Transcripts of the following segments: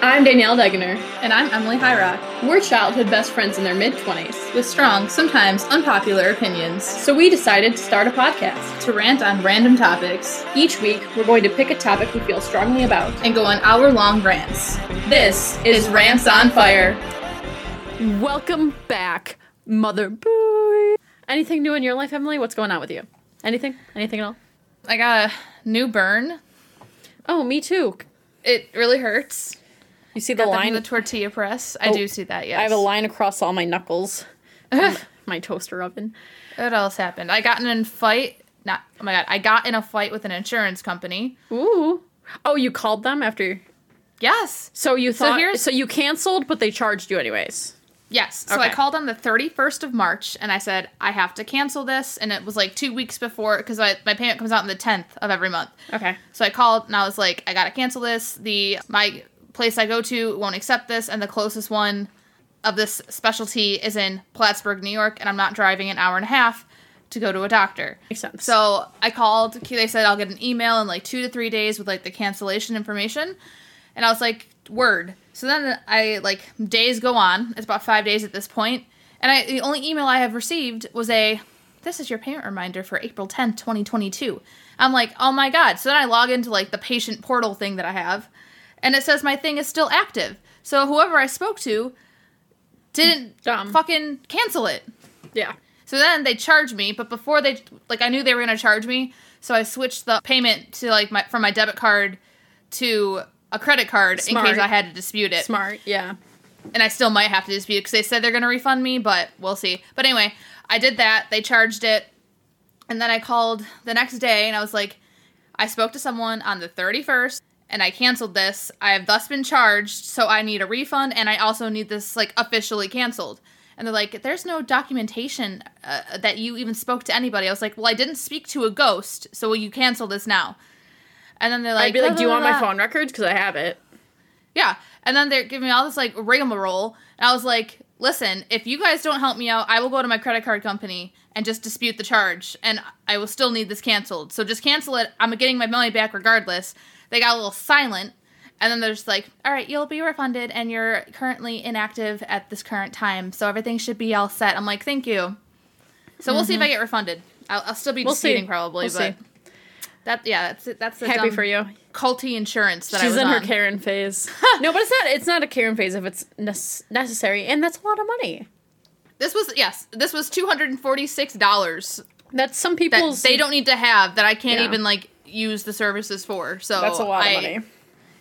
I'm Danielle Degener. And I'm Emily Hyrock, We're childhood best friends in their mid 20s. with strong, sometimes unpopular opinions, So we decided to start a podcast. to rant on random topics Each week, we're going to pick a topic we feel strongly about. and go on hour long rants. This is Rants on Fire. Welcome back, mother boy. Anything new in your life, Emily? What's going on with you? Anything? Anything at all? I got a new burn. Oh, me too. It really hurts. You see the Got line? the tortilla press. I Oh, do see that, yes. I have a line across all my knuckles. Um, my toaster oven. What else happened? I got in a fight. Not, oh my god, I got in a fight with an insurance company. Ooh. Oh, you called them after. Yes. So you So thought. So, here's- you canceled, but they charged you anyways. Yes. So I called on the 31st of March and I said, I have to cancel this. And it was like two weeks before, because my payment comes out on the 10th of every month. Okay. So I called and I was like, I gotta cancel this. The my place I go to won't accept this, and the closest one of this specialty is in Plattsburgh, New York, and I'm not driving an hour and a half to go to a doctor. Makes sense. So I called. They said I'll get an email in like two to three days with like the cancellation information, and I was like, word. So then I like days go on. It's about five days at this point, and I the only email I have received was a this is your payment reminder for April 10th, 2022. I'm like, oh my god. So then I log into like the patient portal thing that I have, and it says my thing is still active. So whoever I spoke to didn't Dumb. fucking cancel it. yeah. So then they charged me, but before they like I knew they were gonna charge me, so I switched the payment to like my from my debit card to a credit card in case I had to dispute it. Smart. Yeah. And I still might have to dispute it because they said they're gonna refund me, but we'll see. But anyway, I did that. They charged it, and then I called the next day and I was like, I spoke to someone on the thirty first. And I canceled this. I have thus been charged, so I need a refund, and I also need this like officially canceled. And they're like, "There's no documentation uh, that you even spoke to anybody." I was like, "Well, I didn't speak to a ghost, so will you cancel this now?" And then they're like, I'd be like, "Do you want my phone records? Because I have it." Yeah. And then they're giving me all this like rigmarole. And I was like, listen, if you guys don't help me out, I will go to my credit card company and just dispute the charge. And I will still need this canceled. So just cancel it. I'm getting my money back regardless. They got a little silent. And then they're just like, all right, you'll be refunded and you're currently inactive at this current time. So everything should be all set. I'm like, thank you. So we'll see if I get refunded. I'll, I'll still be Mm-hmm. We'll see. probably, We'll but see. that yeah, that's it. That's the Happy for you. culty insurance that I She's in her. Karen phase. no, but it's not. It's not a Karen phase if it's nes- necessary, and that's a lot of money. This was yes, this was two hundred and forty six dollars That's some that people's. they don't need to have that I can't Yeah. even like use the services for. So That's a lot I- of money.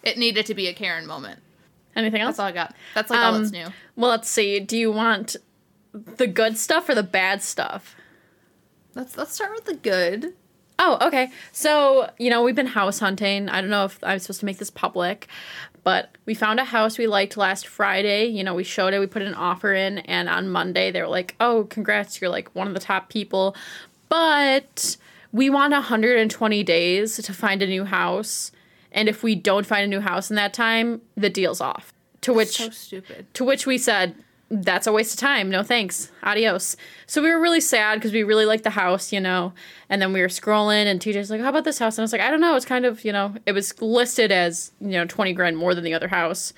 It needed to be a Karen moment. Anything else? That's all I got. That's like all Um, that's new. Well, let's see. Do you want the good stuff or the bad stuff? Let's let's start with the good. Oh, okay. So, you know, we've been house hunting. I don't know if I'm supposed to make this public, but we found a house we liked last Friday. You know, we showed it, we put an offer in, and on Monday they were like, oh, congrats, you're like one of the top people. But we want 120 days to find a new house. And if we don't find a new house in that time, the deal's off. To which So stupid. to which we said, that's a waste of time. No thanks. Adios. So we were really sad because we really liked the house, you know. And then we were scrolling, and TJ's like, How about this house? And I was like, I don't know. It's kind of, you know, it was listed as, you know, 20 grand more than the other house.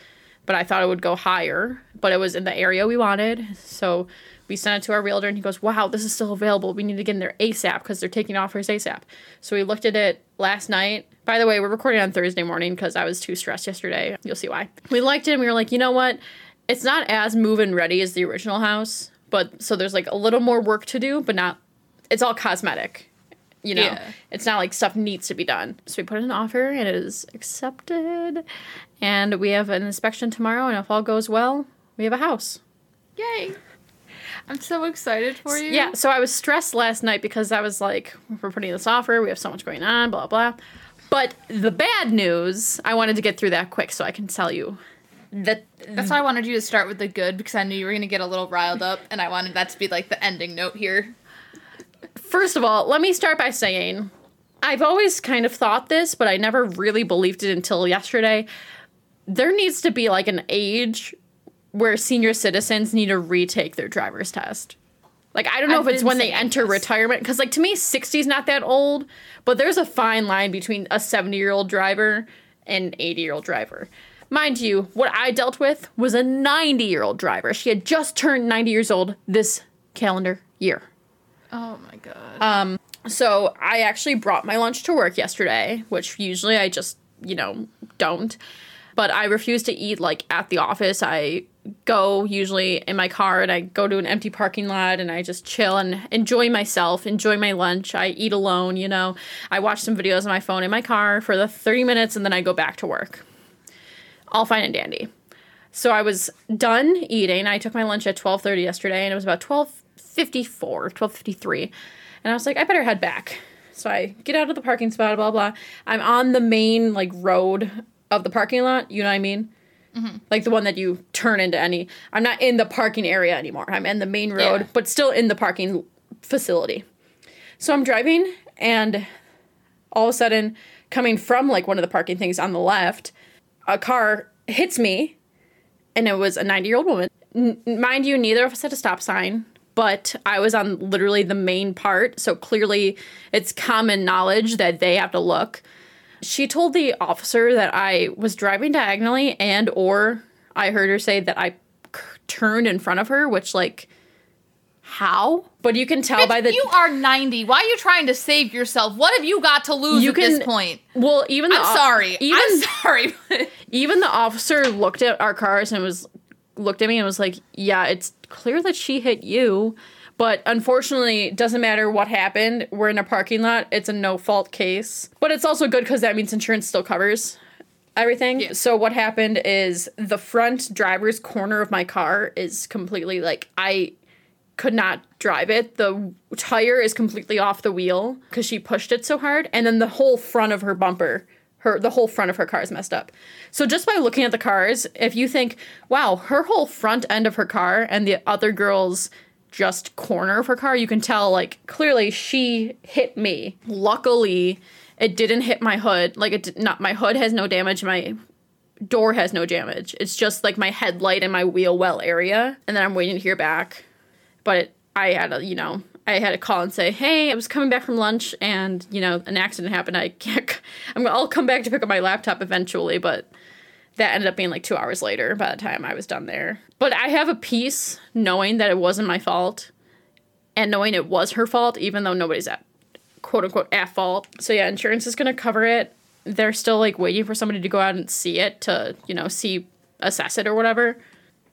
But I thought it would go higher. But it was in the area we wanted. So we sent it to our realtor, and he goes, Wow, this is still available. We need to get in there ASAP because they're taking offers ASAP. So we looked at it last night. By the way, we're recording on Thursday morning because I was too stressed yesterday. You'll see why. We liked it, and we were like, You know what? it's not as move and ready as the original house, but so there's like a little more work to do, but not it's all cosmetic. You know, Yeah. it's not like stuff needs to be done. So we put in an offer and it is accepted. And we have an inspection tomorrow, and if all goes well, we have a house. Yay! I'm so excited for you. Yeah, so I was stressed last night because I was like, we're putting this offer, we have so much going on, blah, blah. But the bad news, I wanted to get through that quick so I can tell you that That's why I wanted you to start with the good because I knew you were gonna get a little riled up, and I wanted that to be like the ending note here. First of all, let me start by saying I've always kind of thought this, but I never really believed it until yesterday. There needs to be like an age where senior citizens need to retake their driver's test. Like I don't know I've if it's when they enter this. retirement cuz like to me 60 is not that old, but there's a fine line between a 70-year-old driver and an 80-year-old driver. Mind you, what I dealt with was a 90 year old driver. She had just turned 90 years old this calendar year. Oh my god. Um, so I actually brought my lunch to work yesterday, which usually I just, you know, don't. But I refuse to eat like at the office. I go usually in my car and I go to an empty parking lot and I just chill and enjoy myself, enjoy my lunch. I eat alone, you know. I watch some videos on my phone in my car for the 30 minutes and then I go back to work. All fine and dandy. So I was done eating. I took my lunch at 12:30 yesterday and it was about 12:54, 12:53. And I was like, I better head back. So I get out of the parking spot, blah blah. I'm on the main like road of the parking lot, you know what I mean? Like the one that you turn into any. I'm not in the parking area anymore. I'm in the main road, Yeah. but still in the parking facility. So I'm driving and all of a sudden coming from like one of the parking things on the left, a car hits me and it was a 90 year old woman. N- mind you, neither of us had a stop sign, but I was on literally the main part, so clearly it's common knowledge that they have to look. She told the officer that I was driving diagonally and or I heard her say that I c- turned in front of her, which like how? But you can tell by the you are 90. Why are you trying to save yourself? What have you got to lose You at this point? well, even the I'm o- sorry. Even I'm sorry. even the officer looked at our cars and was looked at me and was like, "Yeah, it's clear that she hit you." But unfortunately, it doesn't matter what happened. We're in a parking lot. It's a no fault case. But it's also good because that means insurance still covers everything. Yeah. So what happened is the front driver's corner of my car is completely like I could not drive it. The tire is completely off the wheel because she pushed it so hard, and then the whole front of her bumper, her the whole front of her car is messed up. So just by looking at the cars, if you think, "Wow, her whole front end of her car and the other girl's just corner of her car," you can tell like clearly she hit me. Luckily, it didn't hit my hood. Like it did not. My hood has no damage. My door has no damage. It's just like my headlight and my wheel well area, and then I'm waiting to hear back but I had a, you know, I had to call and say, "Hey, I was coming back from lunch, and you know, an accident happened. I can't. I'm. I'll come back to pick up my laptop eventually, but that ended up being like two hours later by the time I was done there. But I have a peace knowing that it wasn't my fault, and knowing it was her fault, even though nobody's at quote unquote at fault. So yeah, insurance is gonna cover it. They're still like waiting for somebody to go out and see it to, you know, see assess it or whatever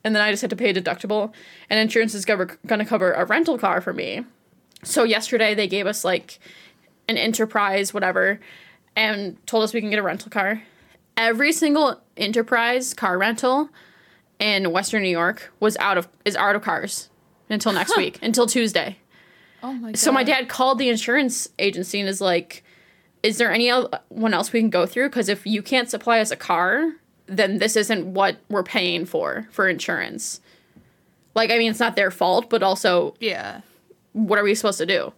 and then I just had to pay a deductible. And insurance is going to cover a rental car for me. So yesterday they gave us like an enterprise, whatever, and told us we can get a rental car. Every single enterprise car rental in Western New York was out of is out of cars until next week, until Tuesday. oh my god. So my dad called the insurance agency and is like, "Is there anyone else we can go through? Because if you can't supply us a car, then this isn't what we're paying for for insurance. Like, I mean, it's not their fault, but also, Yeah. what are we supposed to do?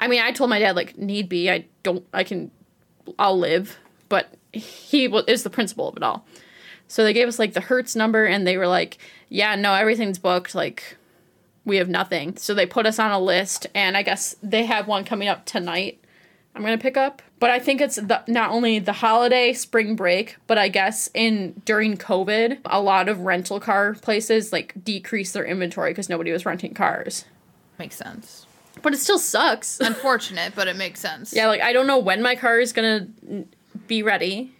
I mean, I told my dad like, need be, I don't, I can, I'll live, but he is the principal of it all. So they gave us like the Hertz number, and they were like, "Yeah, no, everything's booked. Like, we have nothing." So they put us on a list, and I guess they have one coming up tonight. I'm gonna pick up, but I think it's the, not only the holiday spring break, but I guess in during COVID, a lot of rental car places like decreased their inventory because nobody was renting cars. Makes sense. But it still sucks. Unfortunate, but it makes sense. Yeah, like I don't know when my car is gonna n- be ready,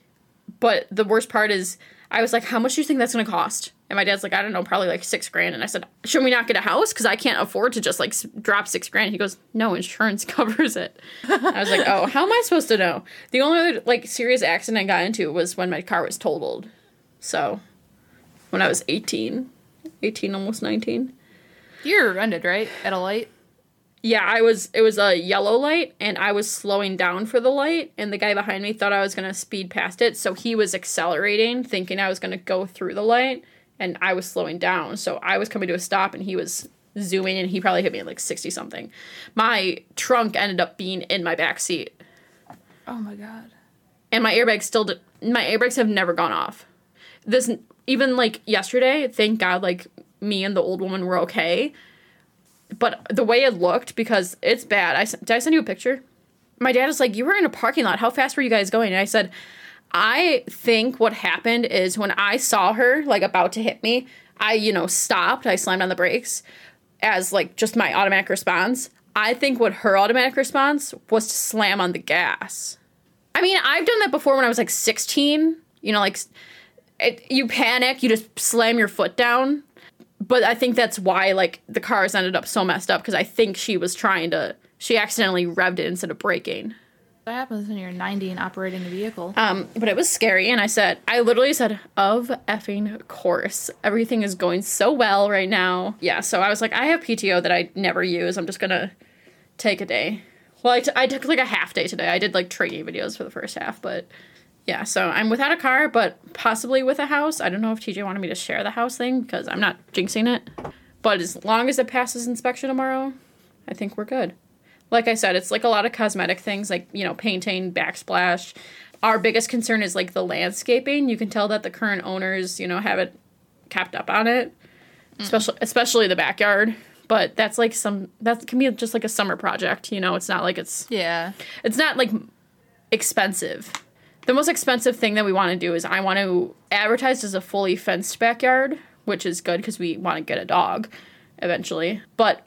but the worst part is I was like, "How much do you think that's gonna cost?" And my dad's like, "I don't know, probably like six grand." And I said, "Should we not get a house? Because I can't afford to just like drop six grand." He goes, "No, insurance covers it." I was like, "Oh, how am I supposed to know?" The only other like serious accident I got into was when my car was totaled. So, when I was 18, 18 almost 19. You're rented, right? At a light? Yeah, I was. It was a yellow light, and I was slowing down for the light, and the guy behind me thought I was gonna speed past it, so he was accelerating, thinking I was gonna go through the light, and I was slowing down, so I was coming to a stop, and he was zooming, and he probably hit me at like sixty something. My trunk ended up being in my back seat, Oh my god. and my airbags still. Did, my airbags have never gone off. This even like yesterday, thank God, like me and the old woman were okay. But the way it looked, because it's bad. I did I send you a picture? My dad was like, "You were in a parking lot. How fast were you guys going?" And I said, I think what happened is when I saw her like about to hit me, I, you know, stopped. I slammed on the brakes as like just my automatic response. I think what her automatic response was to slam on the gas. I mean, I've done that before when I was like 16. You know, like it, you panic, you just slam your foot down. But I think that's why like the cars ended up so messed up because I think she was trying to she accidentally revved it instead of braking. That happens when you're 90 and operating a vehicle? Um, but it was scary, and I said, I literally said, of effing course. Everything is going so well right now. Yeah, so I was like, I have PTO that I never use. I'm just gonna take a day. Well, I, t- I took like a half day today. I did like training videos for the first half, but yeah, so I'm without a car, but possibly with a house. I don't know if TJ wanted me to share the house thing because I'm not jinxing it. But as long as it passes inspection tomorrow, I think we're good like I said, it's like a lot of cosmetic things, like, you know, painting, backsplash. Our biggest concern is like the landscaping. You can tell that the current owners, you know, haven't kept up on it, mm. especially especially the backyard. But that's like some that can be just like a summer project, you know. It's not like it's yeah, it's not like expensive. The most expensive thing that we want to do is I want to advertise as a fully fenced backyard, which is good because we want to get a dog eventually. But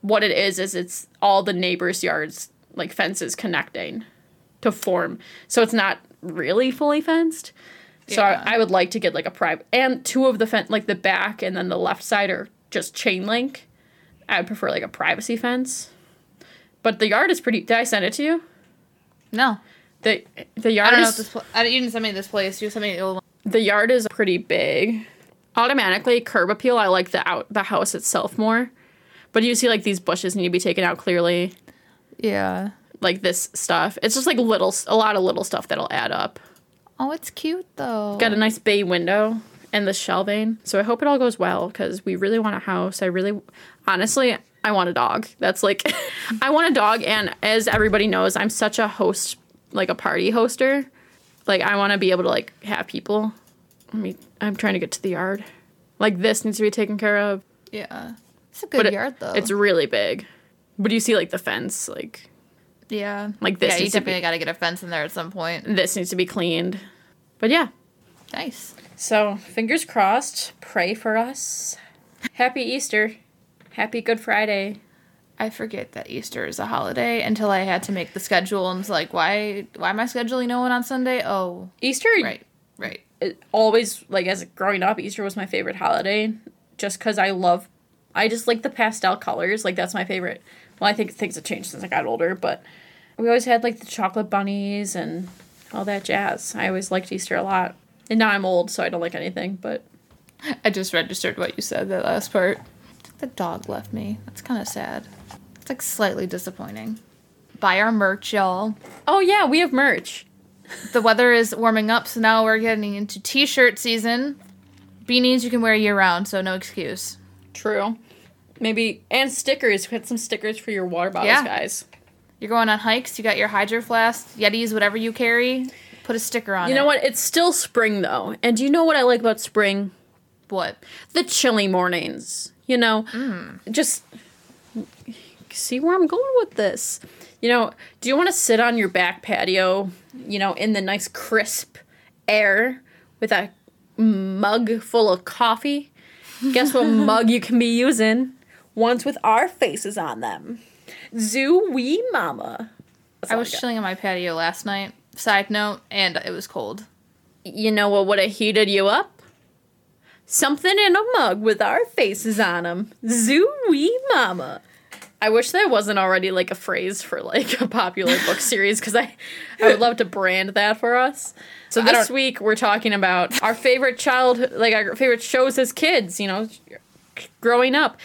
what it is is it's all the neighbors' yards like fences connecting to form. So it's not really fully fenced. So yeah. I, I, would like to get like a private and two of the fence like the back and then the left side are just chain link. I would prefer like a privacy fence. But the yard is pretty did I send it to you? No. The the yard I don't know is, if this pl- I, you didn't send me this place. You sent me the old one. The yard is pretty big. Automatically curb appeal, I like the out the house itself more. But you see like these bushes need to be taken out clearly. Yeah. Like this stuff. It's just like little a lot of little stuff that'll add up. Oh, it's cute though. Got a nice bay window and the shelving. So I hope it all goes well because we really want a house. I really honestly I want a dog. That's like I want a dog and as everybody knows, I'm such a host like a party hoster. Like I want to be able to like have people. I mean, I'm trying to get to the yard. Like this needs to be taken care of. Yeah. It's a good but yard though. It's really big. But do you see like the fence, like yeah, like this. Yeah, you definitely got to get a fence in there at some point. This needs to be cleaned. But yeah, nice. So fingers crossed. Pray for us. Happy Easter. Happy Good Friday. I forget that Easter is a holiday until I had to make the schedule and it's like, why why am I scheduling no one on Sunday? Oh, Easter. Right, right. It always like as growing up, Easter was my favorite holiday, just because I love I just like the pastel colors. Like that's my favorite. Well, I think things have changed since I got older, but we always had like the chocolate bunnies and all that jazz. I always liked Easter a lot. And now I'm old, so I don't like anything, but I just registered what you said that last part. The dog left me. That's kind of sad. It's like slightly disappointing. Buy our merch, y'all. Oh yeah, we have merch. the weather is warming up, so now we're getting into t-shirt season. Beanies you can wear year round, so no excuse. True. Maybe and stickers. Get some stickers for your water bottles, yeah. guys. You're going on hikes. You got your hydro flask, Yetis, whatever you carry. Put a sticker on. It. You know it. what? It's still spring though, and do you know what I like about spring? What? The chilly mornings. You know, mm. just see where I'm going with this. You know, do you want to sit on your back patio? You know, in the nice crisp air with a mug full of coffee Guess what mug you can be using? Ones with our faces on them. Zoo wee mama. I was I chilling on my patio last night. Side note, and it was cold. You know what would have heated you up? Something in a mug with our faces on them. Zoo wee mama. I wish that wasn't already like a phrase for like a popular book series because I, I would love to brand that for us. So this week we're talking about our favorite child, like our favorite shows as kids. You know, growing up.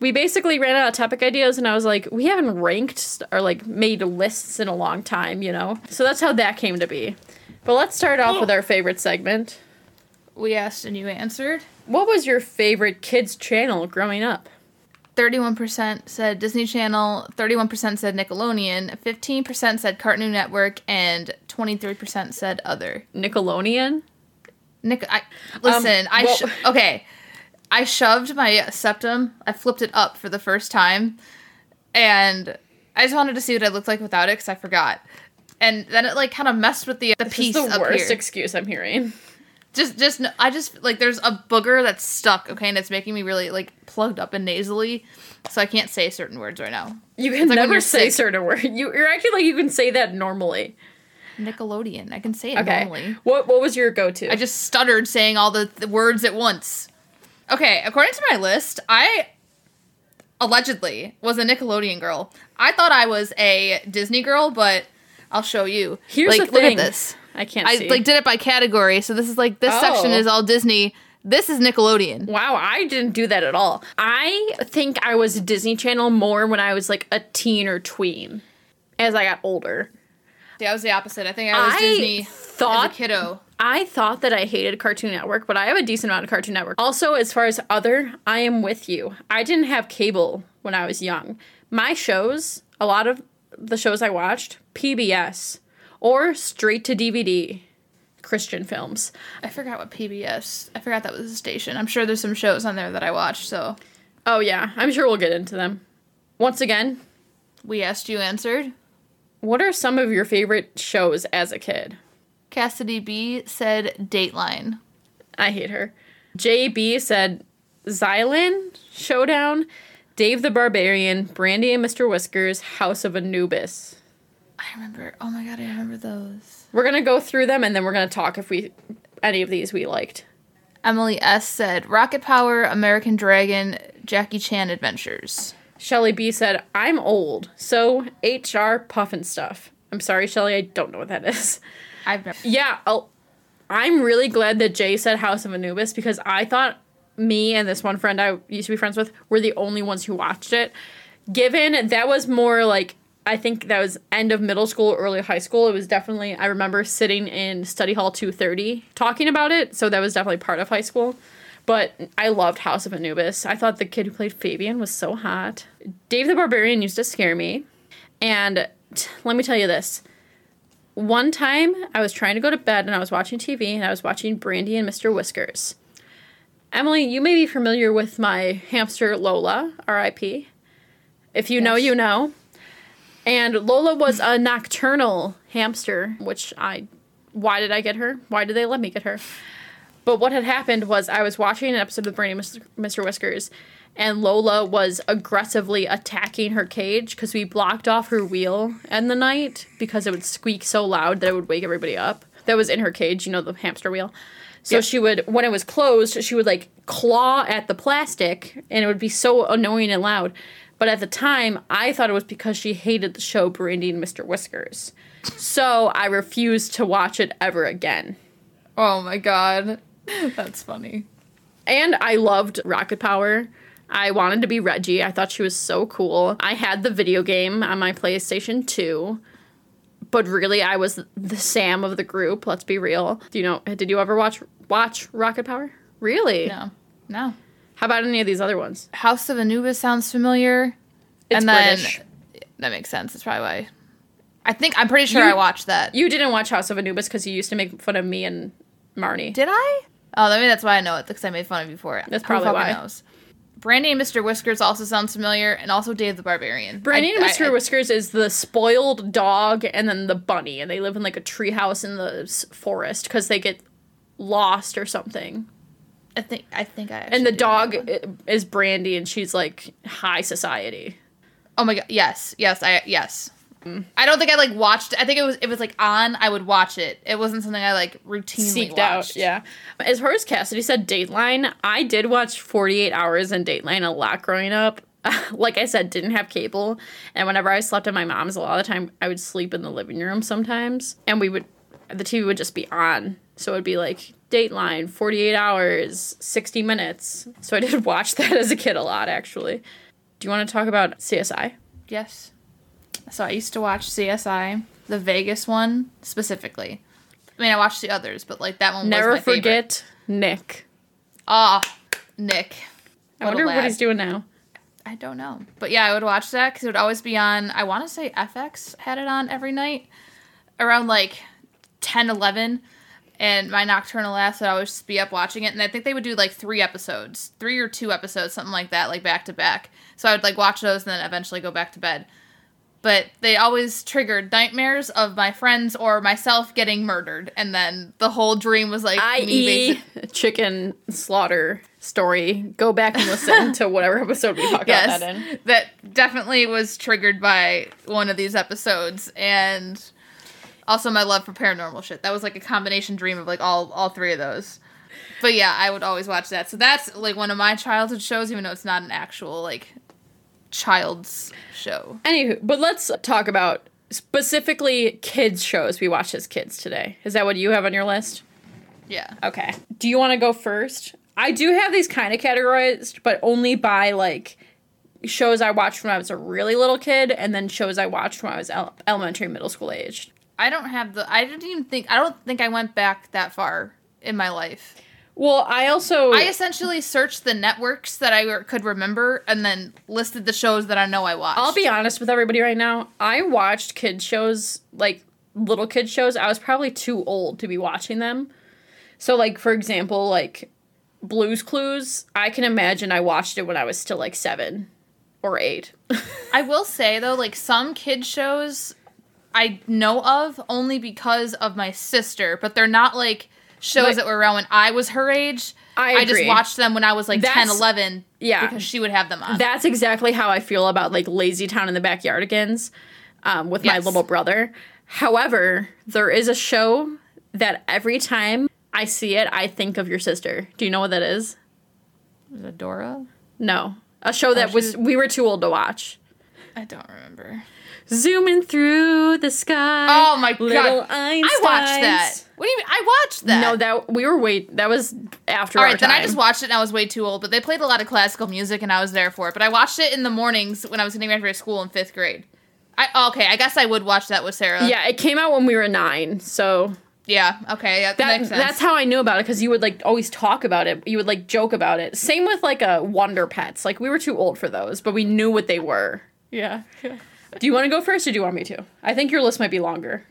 We basically ran out of topic ideas, and I was like, we haven't ranked or like made lists in a long time. You know, so that's how that came to be. But let's start off with our favorite segment. We asked and you answered. What was your favorite kids channel growing up? 31% said Disney Channel, 31% said Nickelodeon, 15% said Cartoon Network, and 23% said other. Nickelodeon? Nick I listen, um, I well, sh- okay. I shoved my septum, I flipped it up for the first time, and I just wanted to see what it looked like without it cuz I forgot. and then it like kind of messed with the the piece the worst here. excuse I'm hearing. Just just I just like there's a booger that's stuck, okay, and it's making me really like plugged up and nasally, so I can't say certain words right now. You can like never say sick. certain words. You, you're acting like you can say that normally. Nickelodeon, I can say it Okay. normally. What What was your go to? I just stuttered saying all the, the words at once. Okay, according to my list, I allegedly was a Nickelodeon girl. I thought I was a Disney girl, but I'll show you. Here's like, the look at this. I can't I see. like did it by category. So this is like this section Oh. is all Disney. This is Nickelodeon. Wow, I didn't do that at all. I think I was Disney Channel more when I was like a teen or tween. As I got older, Yeah, I was the opposite. I think I was I Disney thought as a kiddo. I thought that I hated Cartoon Network, but I have a decent amount of Cartoon Network. Also, as far as other, I am with you. I didn't have cable when I was young. My shows, a lot of the shows I watched, PBS or straight to DVD Christian films. I forgot what PBS. I forgot that was a station. I'm sure there's some shows on there that I watched. So Oh yeah, I'm sure we'll get into them. Once again, we asked, you answered. what are some of your favorite shows as a kid? Cassidy B said Dateline. I hate her. JB said Xiaolin, Showdown, Dave the Barbarian, Brandy and Mr. Whiskers, House of Anubis. I remember. Oh my god, I remember those. We're gonna go through them and then we're gonna talk if we any of these we liked. Emily S said Rocket Power, American Dragon, Jackie Chan Adventures. Shelly B said, I'm old, so HR Pufnstuf. I'm sorry, Shelly, I don't know what that is. I've never. Yeah, i I'm really glad that Jay said House of Anubis because I thought me and this one friend I used to be friends with were the only ones who watched it. Given that was more like I think that was end of middle school, early high school. It was definitely I remember sitting in study hall 230 talking about it, so that was definitely part of high school. But I loved House of Anubis. I thought the kid who played Fabian was so hot. Dave the Barbarian used to scare me. And t- let me tell you this one time I was trying to go to bed and I was watching TV and I was watching Brandy and Mr. Whiskers. Emily, you may be familiar with my hamster Lola, RIP. If you know, you know. And Lola was a nocturnal hamster, which I. Why did I get her? Why did they let me get her? But what had happened was I was watching an episode of Brandy and Mr. Whiskers, and Lola was aggressively attacking her cage because we blocked off her wheel in the night because it would squeak so loud that it would wake everybody up. That was in her cage, you know, the hamster wheel. So Yeah. she would, when it was closed, she would like claw at the plastic and it would be so annoying and loud. But at the time, I thought it was because she hated the show Brandy and Mr. Whiskers. So I refused to watch it ever again. Oh my god, that's funny. And I loved Rocket Power. I wanted to be Reggie. I thought she was so cool. I had the video game on my PlayStation 2. But really I was the Sam of the group, let's be real. Do you know did you ever watch watch Rocket Power? Really? No, no. How about any of these other ones? House of Anubis sounds familiar. It's and then British. that makes sense. That's probably why. I think I'm pretty sure You- I watched that. You didn't watch House of Anubis because you used to make fun of me and Marnie. Did I? Oh, maybe that's why I know it because I made fun of you for it. That's probably why. Knows? Brandy and Mr. Whiskers also sounds familiar, and also Dave the Barbarian. Brandy I- and I- Mr. I- Whiskers is the spoiled dog and then the bunny, and they live in like a treehouse in the forest because they get lost or something. I think I think I. And the do dog is Brandy, and she's like high society. Oh my god! Yes, yes, I yes. Mm. I don't think I like watched. I think it was it was like on. I would watch it. It wasn't something I like routinely Seeked watched. out, yeah. As far as Cassidy said, Dateline, I did watch 48 Hours and Dateline a lot growing up. like I said, didn't have cable, and whenever I slept at my mom's, a lot of the time I would sleep in the living room sometimes, and we would, the TV would just be on, so it'd be like Dateline, 48 Hours, 60 Minutes. So I did watch that as a kid a lot, actually. Do you want to talk about CSI? Yes. So I used to watch CSI, the Vegas one specifically. I mean, I watched the others, but like that one. Never was my favorite. forget Nick. Ah, Nick. I What a wonder what he's doing now. I don't know. But yeah, I would watch that because it would always be on. I want to say FX had it on every night around like 10, 11. And my nocturnal ass would always just be up watching it. And I think they would do like three episodes, three or two episodes, something like that, like back to back. So I would like watch those and then eventually go back to bed. but they always triggered nightmares of my friends or myself getting murdered, and then the whole dream was like I.e., basi- chicken slaughter story. Go back and listen to whatever episode we talked yes, about that in. that definitely was triggered by one of these episodes, and also my love for paranormal shit. That was like a combination dream of like all all three of those. But yeah, I would always watch that. So that's like one of my childhood shows, even though it's not an actual like child's show. Anywho, but let's talk about specifically kids shows we watched as kids today. Is that what you have on your list? Yeah. Okay. Do you want to go first? I do have these kind of categorized, but only by like shows I watched when I was a really little kid, and then shows I watched when I was el- elementary, middle school aged. I don't have the. I didn't even think. I don't think I went back that far in my life. Well, I also I essentially searched the networks that I could remember and then listed the shows that I know I watched. I'll be honest with everybody right now. I watched kid shows, like little kid shows. I was probably too old to be watching them. So, like for example, like Blue's Clues. I can imagine I watched it when I was still like seven or eight. I will say though, like some kid shows I know of only because of my sister, but they're not like shows Like- that were around when I was her age. I just watched them when I was like 10, 11 yeah. because she would have them on. That's exactly how I feel about like Lazy Town and the Backyardigans um, with my little brother. However, there is a show that every time I see it, I think of your sister. Do you know what that is? was it Dora? No. A show that was was- we were too old to watch. I don't remember. Zooming through the sky. Oh my little god. I watched that. What do you mean? I watched that. No, that we were wait. That was after All right, then. I just watched it and I was way too old. But they played a lot of classical music and I was there for it. But I watched it in the mornings when I was getting ready for school in fifth grade. I oh, okay, I guess I would watch that with Sarah. yeah, it came out when we were nine, so Yeah. Okay. Yeah. That, that makes sense. that's how I knew about it because you would like always talk about it. You would like joke about it. Same with like a Wonder Pets. Like we were too old for those, but we knew what they were. Yeah. Yeah. Do you want to go first, or do you want me to? I think your list might be longer,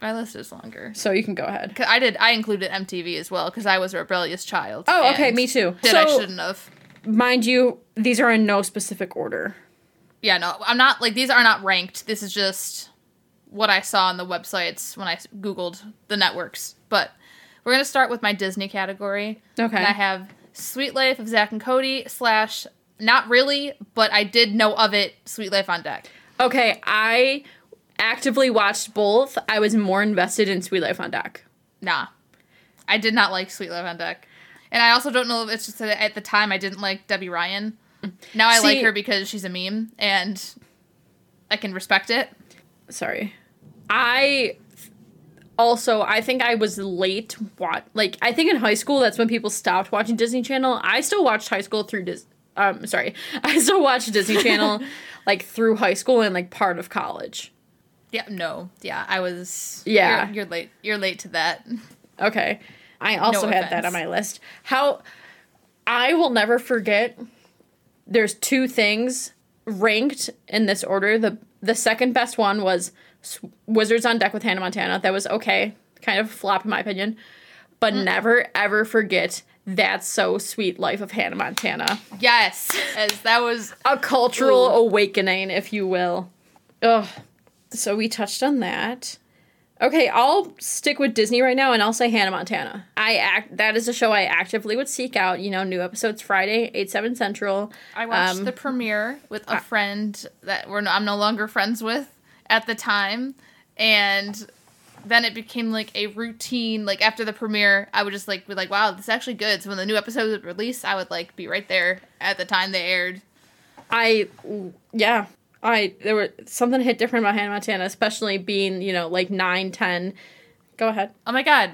My list is longer. so you can go ahead. 'Cause I did. I included MTV as well because I was a rebellious child. Oh, okay, me too. Did I shouldn't have. Mind you, these are in no specific order. Yeah, no, I'm not like these are not ranked. This is just what I saw on the websites when I googled the networks. But we're gonna start with my Disney category. Okay. And I have Suite Life of Zack and Cody slash not really, but I did know of it. Suite Life on Deck. Okay, I actively watched both. I was more invested in Suite Life on Deck. Nah, I did not like Suite Life on Deck, and I also don't know if it's just that at the time I didn't like Debby Ryan. Now I like her because she's a meme and I can respect it. Sorry. I also I think I was late what like I think in high school that's when people stopped watching Disney Channel. I still watched high school through Dis um sorry. I still watched Disney Channel like through high school and like part of college. Yeah, no, yeah, I was. Yeah. you're, you're late. You're late to that. Okay. I also No had that on my list. How I will never forget there's two things ranked in this order. The the second best one was Wizards on Deck with Hannah Montana. That was okay. Kind of a flop in my opinion. But Mm. never ever forget That's So Suite Life of Hannah Montana. Yes, as that was. A cultural Ooh. awakening, if you will. Ugh. So we touched on that. Okay, I'll stick with Disney right now and I'll say Hannah Montana. I act that is a show I actively would seek out, you know, new episodes Friday, 8 7 Central. I watched Um, the premiere with a friend that we're no, I'm no longer friends with at the time, and then it became like a routine. Like after the premiere, I would just like be like, "Wow, this is actually good." So when the new episode would release, I would like be right there at the time they aired. I yeah. I there were something hit different about Hannah Montana, especially being, you know, like 9, 10. Go ahead. Oh my god,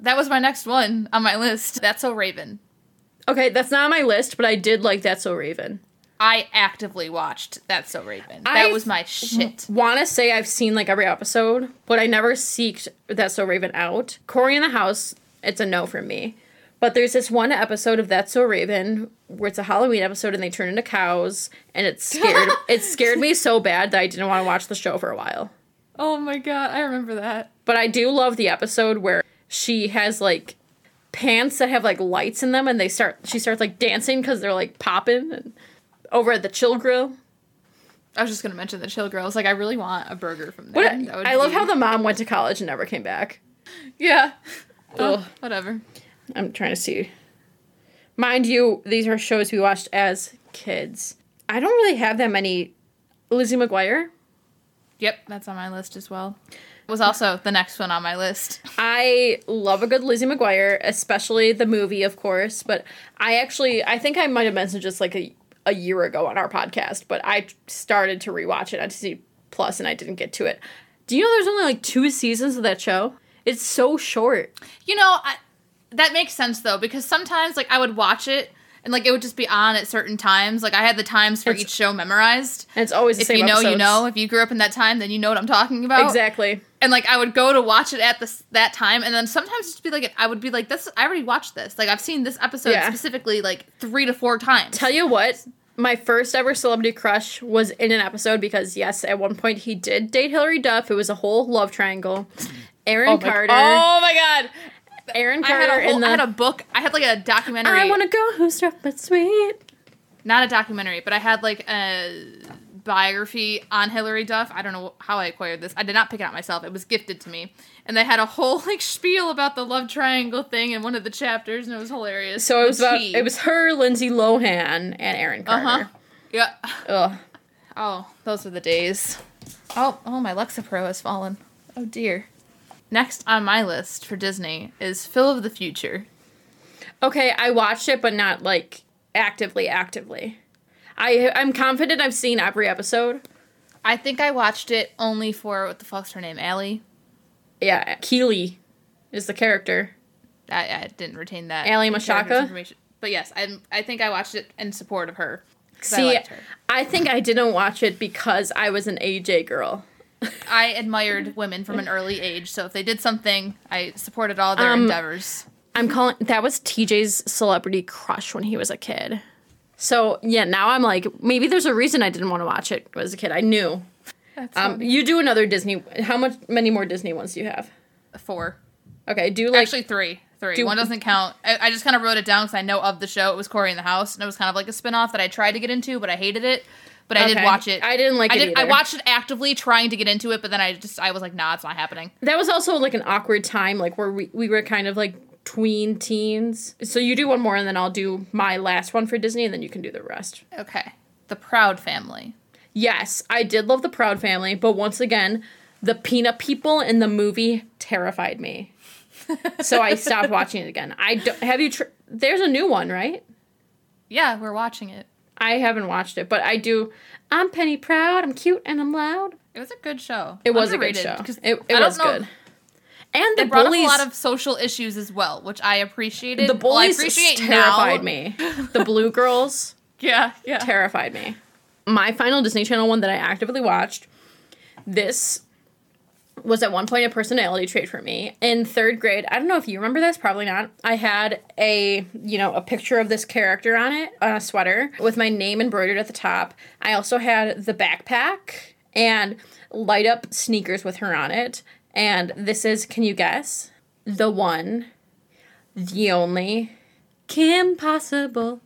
that was my next one on my list. That's so Raven. Okay, that's not on my list, but I did like That's So Raven. I actively watched That's So Raven. That I- was my shit. want to say I've seen like every episode, but I never seeked That's So Raven out. Cory in the House, it's a no for me. But there's this one episode of That's So Raven where it's a Halloween episode and they turn into cows, and it scared it scared me so bad that I didn't want to watch the show for a while. Oh my god, I remember that. But I do love the episode where she has like pants that have like lights in them, and they start she starts like dancing because they're like popping and over at the Chill Grill. I was just gonna mention the chill girls. Like I really want a burger from What there. That would I love how the mom went to college and never came back. yeah. Oh, whatever. I'm trying to see. Mind you, these are shows we watched as kids. I don't really have that many. Lizzie McGuire. Yep, that's on my list as well. Was also the next one on my list. I love a good Lizzie McGuire, especially the movie, of course. But I actually, I think I might have mentioned just like a, a year ago on our podcast, but I started to rewatch it on Disney Plus and I didn't get to it. Do you know there's only like two seasons of that show? It's so short. You know, I, that makes sense though because sometimes like I would watch it and like it would just be on at certain times. Like I had the times for It's- each show memorized. And it's always the If same you know, you know. If you grew up in that time, then you know what I'm talking about. Exactly. And like I would go to watch it at this that time, and then sometimes just be like, I would be like, this. I already watched this. Like I've seen this episode Yeah. specifically like three to four times. Tell you what, my first ever celebrity crush was in an episode because yes, at one point he did date Hilary Duff. It was a whole love triangle. Aaron oh Carter. Oh my god! Aaron I Carter had a whole, in the I had a book. I had like a documentary. I want to go who's rough but sweet. not a documentary, but I had like a biography on Hilary Duff. I don't know how I acquired this. I did not pick it out myself. It was gifted to me. And they had a whole like spiel about the love triangle thing in one of the chapters and it was hilarious. So it was about it was her, Lindsay Lohan, and Aaron Carter. Uh-huh. Yeah. Ugh. Oh, those were the days. Oh, oh, my Lexapro has fallen. Oh dear. Next on my list for Disney is Phil of the Future. Okay, I watched it, but not like actively. Actively, I I'm confident I've seen every episode. I think I watched it only for what the fuck's her name, Allie. Yeah, Keely is the character. I, I didn't retain that. Aly Michalka? But yes, I I think I watched it in support of her. I See, liked her. I think I didn't watch it because I was an AJ girl. I admired women from an early age, so if they did something, I supported all their Um, endeavors. I'm calling that was TJ's celebrity crush when he was a kid. So yeah, now I'm like maybe there's a reason I didn't want to watch it as a kid. I knew. Um, you do another Disney. How much? Many more Disney ones do you have? four. Okay, do like Actually, three. Three. Do- One doesn't count. I, I just kind of wrote it down because I know of the show. It was Cory in the House, and it was kind of like a spin off that I tried to get into, but I hated it. But I did Okay. watch it. I didn't like I it did. I watched it actively, trying to get into it, but then I just I was like, nah, it's not happening. that was also like an awkward time, like where we we were kind of like tween teens. So you do one more, and then I'll do my last one for Disney, and then you can do the rest. Okay. The Proud Family. Yes, I did love the Proud Family, but once again, the peanut people in the movie terrified me. so I stopped watching it again. I don't, have you. Tr- There's a new one, right? Yeah, we're watching it. I haven't watched it, but I do. I'm Penny Proud. I'm cute and I'm loud. It was a good show. It was a good show. It, it was know- good. And They brought bullies. up a lot of social issues as well, which I appreciated. the Well, I bullies appreciate terrified now. me. The blue girls Yeah, yeah. terrified me. My final Disney Channel one that I actively watched. This was at one point a personality trait for me in third grade. I don't know if you remember this, probably not. I had a you know a picture of this character on it on a sweater with my name embroidered at the top. I also had the backpack and light up sneakers with her on it. And this is, can you guess? The one, the only, Kim Possible.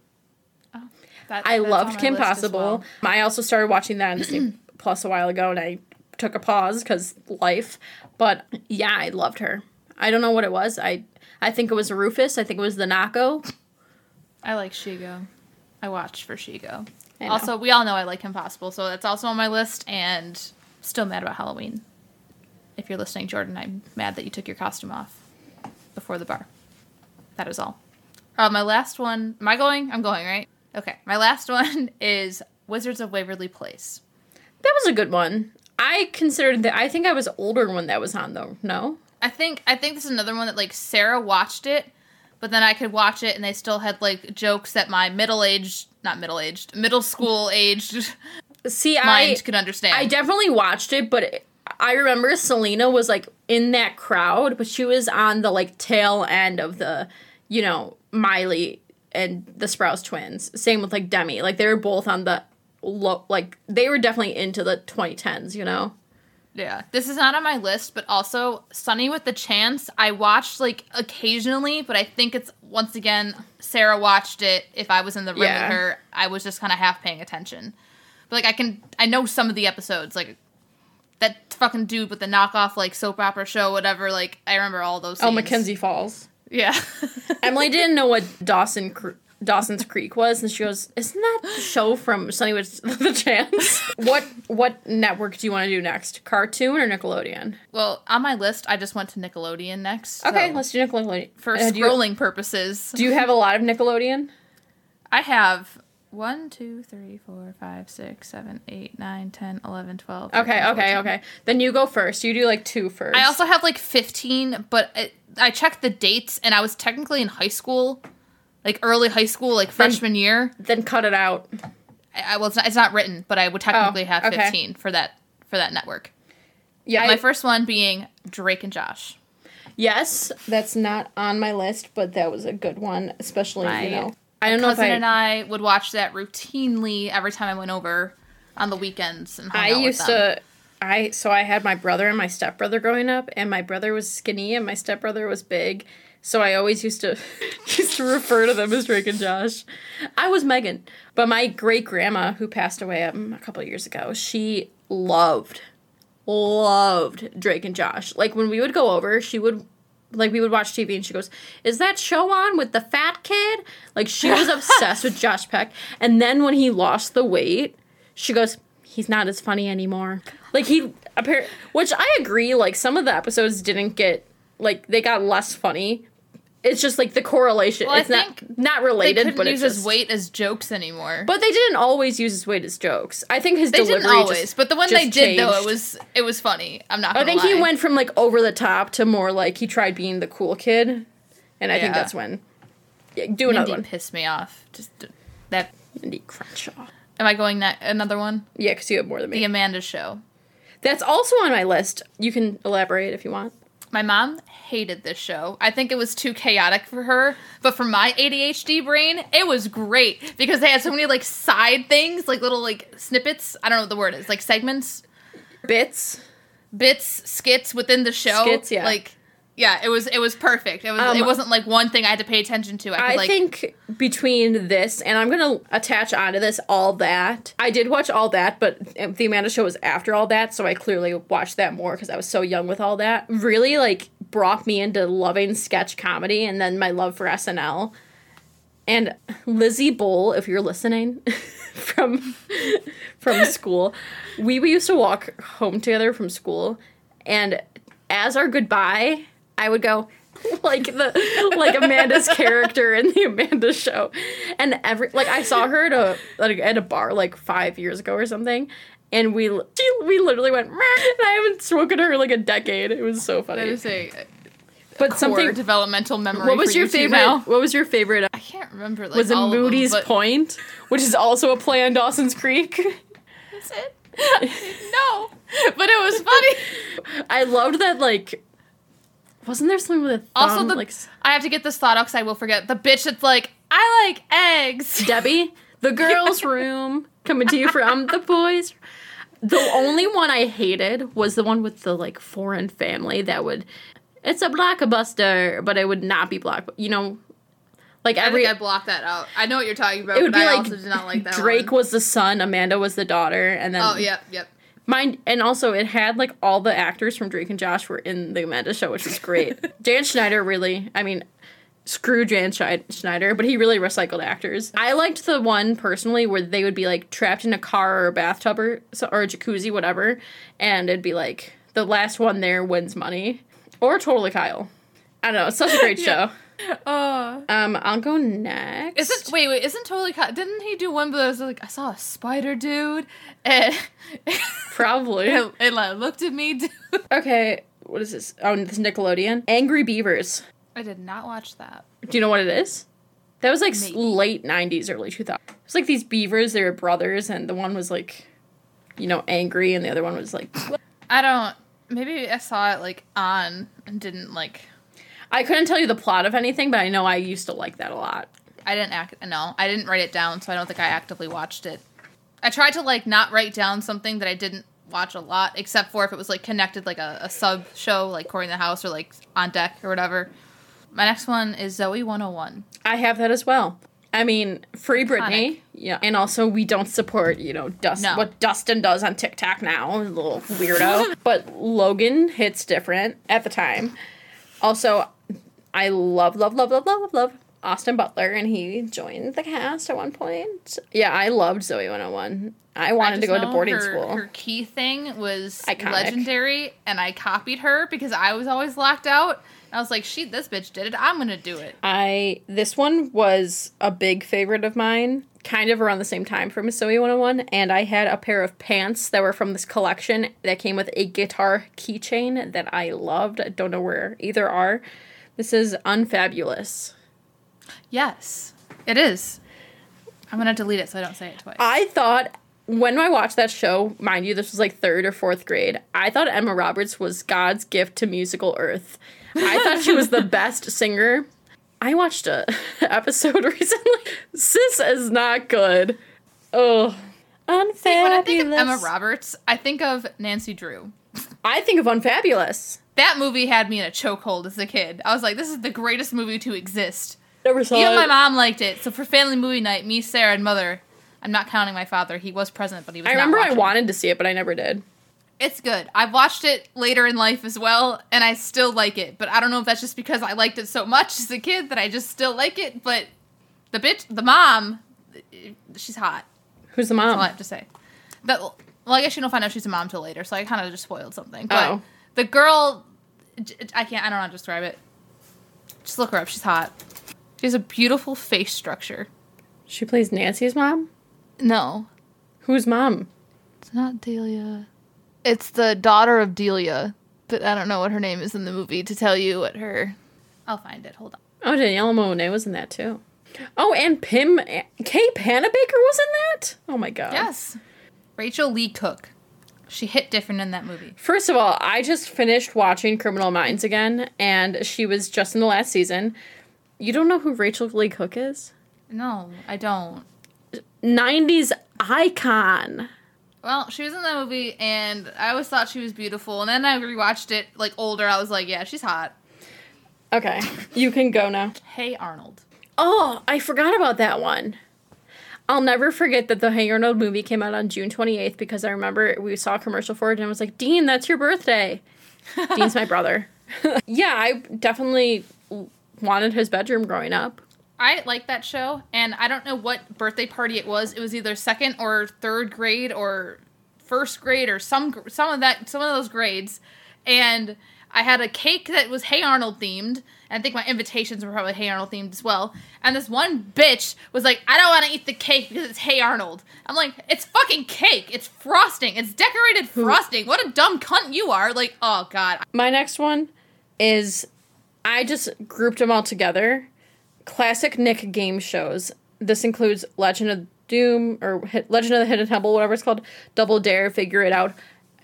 Oh, that- I loved Kim Possible. well. I also started watching that on Disney Plus a while ago, and I took a pause because life. But yeah, I loved her. I don't know what it was. I I think it was Rufus. I think it was the naco. I like Shego. I watched for Shego. Also, we all know I like Kim Possible, so that's also on my list. And still mad about Halloween. If you're listening, Jordan, I'm mad that you took your costume off before the bar. That is all. Uh, my last one. Am I going? I'm going, right? Okay. My last one is Wizards of Waverly Place. That was a good one. I considered that. I think I was older when that was on, though. No. I think I think this is another one that like Sarah watched it, but then I could watch it and they still had like jokes that my middle aged, not middle aged, middle school aged See, I mind could understand. I definitely watched it, but it- I remember Selena was like in that crowd, but she was on the like tail end of the, you know, Miley and the Sprouse twins. Same with like Demi. Like they were both on the low, like they were definitely into the 2010s, you know? Yeah, this is not on my list, but also Sonny with the Chance. I watched like occasionally, but I think it's once again Sarah watched it. If I was in the room Yeah. with her, I was just kind of half paying attention. But like I can I know some of the episodes like that fucking dude with the knockoff like soap opera show whatever like I remember all those. Oh, scenes. Mackenzie Falls. Yeah. Emily didn't know what Dawson Cr- Dawson's Creek was, and she goes, "Isn't that the show from Sonny with the Chance?" what what network do you want to do next? Cartoon or Nickelodeon? well, on my list, I just went to Nickelodeon next. Okay, so let's do Nickelodeon. for Uh, do you- scrolling purposes, do you have a lot of Nickelodeon? I have. 1, 2, 3, 4, 5, 6, 7, 8, 9, 10, 11, 12. Okay, 13, okay, 14. okay. Then you go first. You do like two first. I also have like 15, but it, I checked the dates and I was technically in high school, like early high school, like freshman year. then cut it out. I, I well, it's not, it's not written, but I would technically oh, have Oh, okay. 15 for that for that network. Yeah, My I- first one being Drake and Josh. yes, that's not on my list, but that was a good one, especially My you know. I don't know if Cousin I. and I would watch that routinely every time I went over on the weekends and I used to. I so I had my brother and my stepbrother growing up, and my brother was skinny and my stepbrother was big. So I always used to used to refer to them as Drake and Josh. I was Megan, but my great grandma who passed away um, a couple of years ago, she loved loved Drake and Josh. Like when we would go over, she would like we would watch TV and she goes, "Is that show on with the fat kid?" Like she was obsessed with Josh Peck. And then when he lost the weight, she goes, "He's not as funny anymore." Like he appar- which I agree like some of the episodes didn't get like they got less funny. It's just like the correlation. Well, it's not not they related, couldn't but use it's his weight as jokes anymore. But they didn't always use his weight as jokes. I think his they delivery didn't always. just- but the one they did though, it was it was funny. I'm not. I think he went from like over the top to more like he tried being the cool kid, and I think that's when. Yeah, do another Mindy one. pissed me off. Just that. Mindy Crenshaw. Am I going that another one? Yeah, because you have more than me. The Amanda Show. That's also on my list. You can elaborate if you want. My mom hated this show. I think it was too chaotic for her, but for my ADHD brain, it was great because they had so many like side things, like little like snippets. I don't know what the word is, like segments, Bits. bits, skits within the show. Skits, yeah. Like, yeah, it was it was perfect. It was Um, it wasn't like one thing I had to pay attention to. I could I like think between this and I'm gonna attach onto this all that. I did watch all that, but the Amanda Show was after all that, so I clearly watched that more because I was so young with all that. Really, like brought me into loving sketch comedy, and then my love for SNL. And Lizzie Bull, if you're listening from from school, we, we used to walk home together from school, and as our goodbye, I would go like the like Amanda's character in the Amanda show, and every like I saw her at a like, at a bar like five years ago or something. And we she, we literally went, and I haven't spoken to her in like a decade. It was so funny. is a uh, But core something. developmental memory. What was your you favorite? Now. What was your favorite? I can't remember. Like, was it them, Moody's but- Point, which is also a play on Dawson's Creek. That's it. no, but it was funny. I loved that. Like, wasn't there something with a thumb? Also, the like I have to get this thought out because I will forget. The bitch that's like, I like eggs. Debbie, the girls' room, coming to you from the boys. The only one I hated was the one with the like foreign family that would. It's a blockbuster, but it would not be block. You know, like I every think I blocked that out. I know what you're talking about, it would but be I like also did not like that. Drake one. was the son, Amanda was the daughter, and then Oh, yep, yep. Mine and also it had like all the actors from Drake and Josh were in the Amanda show, which was great. Dan Schneider really, I mean, screw Dan Schneider, but he really recycled actors. I liked the one personally where they would be like trapped in a car or a bathtub or or a jacuzzi, whatever, and it'd be like the last one there wins money, or Totally Kyle. I don't know. It's such a great show. Uh, Um, I'll go next. isn't wait wait isn't totally Ki- didn't he do one? But it was like I saw a spider dude, and probably it, it like, looked at me. Dude. okay? What is this? Oh, this Nickelodeon. Angry Beavers. I did not watch that. Do you know what it is? That was like Maybe. late '90s, early 2000s. It was like these beavers. They were brothers, and the one was like, you know, angry, and the other one was like. I don't. Maybe I saw it like on and didn't like. I couldn't tell you the plot of anything, but I know I used to like that a lot. I didn't act. No, I didn't write it down, so I don't think I actively watched it. I tried to like not write down something that I didn't watch a lot, except for if it was like connected, like a, a sub show, like Cory in the House or like On Deck or whatever. My next one is Zoey 101. I have that as well. I mean, free Britney. Yeah. And also, we don't support, you know, Dust, No. what Dustin does on TikTok now. A little weirdo. but Logan hits different at the time. Also, I love, love, love, love, love, love, love Austin Butler, and he joined the cast at one point. Yeah, I loved Zoey 101. I wanted I to go to boarding her, school. Her key thing was Iconic. legendary, and I copied her because I was always locked out. I was like, "She, this bitch did it. I'm gonna do it." I this one was a big favorite of mine, kind of around the same time from Zoey 101, and I had a pair of pants that were from this collection that came with a guitar keychain that I loved. I don't know where either are. This is unfabulous. Yes, it is. I'm gonna delete it so I don't say it twice. I thought when I watched that show, mind you, this was like third or fourth grade, I thought Emma Roberts was God's gift to musical earth. I thought she was the best singer. I watched a episode recently. Sis is not good. Oh, unfabulous. when I think of Emma Roberts, I think of Nancy Drew. I think of unfabulous. That movie had me in a chokehold as a kid. I was like, "This is the greatest movie to exist." Never saw Even it. my mom liked it. So for family movie night, me, Sarah, and mother. I'm not counting my father. He was present, but he was. I remember I wanted to see it, but I never did. It's good. I've watched it later in life as well, and I still like it. But I don't know if that's just because I liked it so much as a kid that I just still like it. But the bitch, the mom, she's hot. Who's the mom? That's all I have to say. That well, I guess you don't find out she's a mom till later, so I kind of just spoiled something. But Oh. the girl, I can't. I don't know how to describe it. Just look her up. She's hot. She has a beautiful face structure. She plays Nancy's mom. No, Who's mom? It's not Delia. It's the daughter of Delia, but I don't know what her name is in the movie to tell you what her. I'll find it. Hold on. Oh, Daniella Monet was in that too. Oh, and Pim Kay Panabaker was in that. Oh my god. Yes. Rachael Leigh Cook. She hit different in that movie. First of all, I just finished watching Criminal Minds again, and she was just in the last season. You don't know who Rachael Leigh Cook is? No, I don't. 90s icon. Well, she was in that movie, and I always thought she was beautiful. And then I rewatched it like older. I was like, yeah, she's hot. Okay, you can go now. Hey Arnold. Oh, I forgot about that one. I'll never forget that the Hey Arnold movie came out on June 28th because I remember we saw a commercial for it and I was like, Dean, that's your birthday. Dean's my brother. yeah, I definitely wanted his bedroom growing up. I like that show, and I don't know what birthday party it was. It was either second or third grade or first grade or some some of that some of those grades, and I had a cake that was Hey Arnold themed. And I think my invitations were probably Hey Arnold themed as well. And this one bitch was like, "I don't want to eat the cake because it's Hey Arnold." I'm like, "It's fucking cake. It's frosting. It's decorated frosting. What a dumb cunt you are!" Like, oh god, My next one is I just grouped them all together. Classic Nick game shows. This includes Legend of Doom or Legend of the Hidden Temple, whatever it's called, Double Dare, Figure It Out,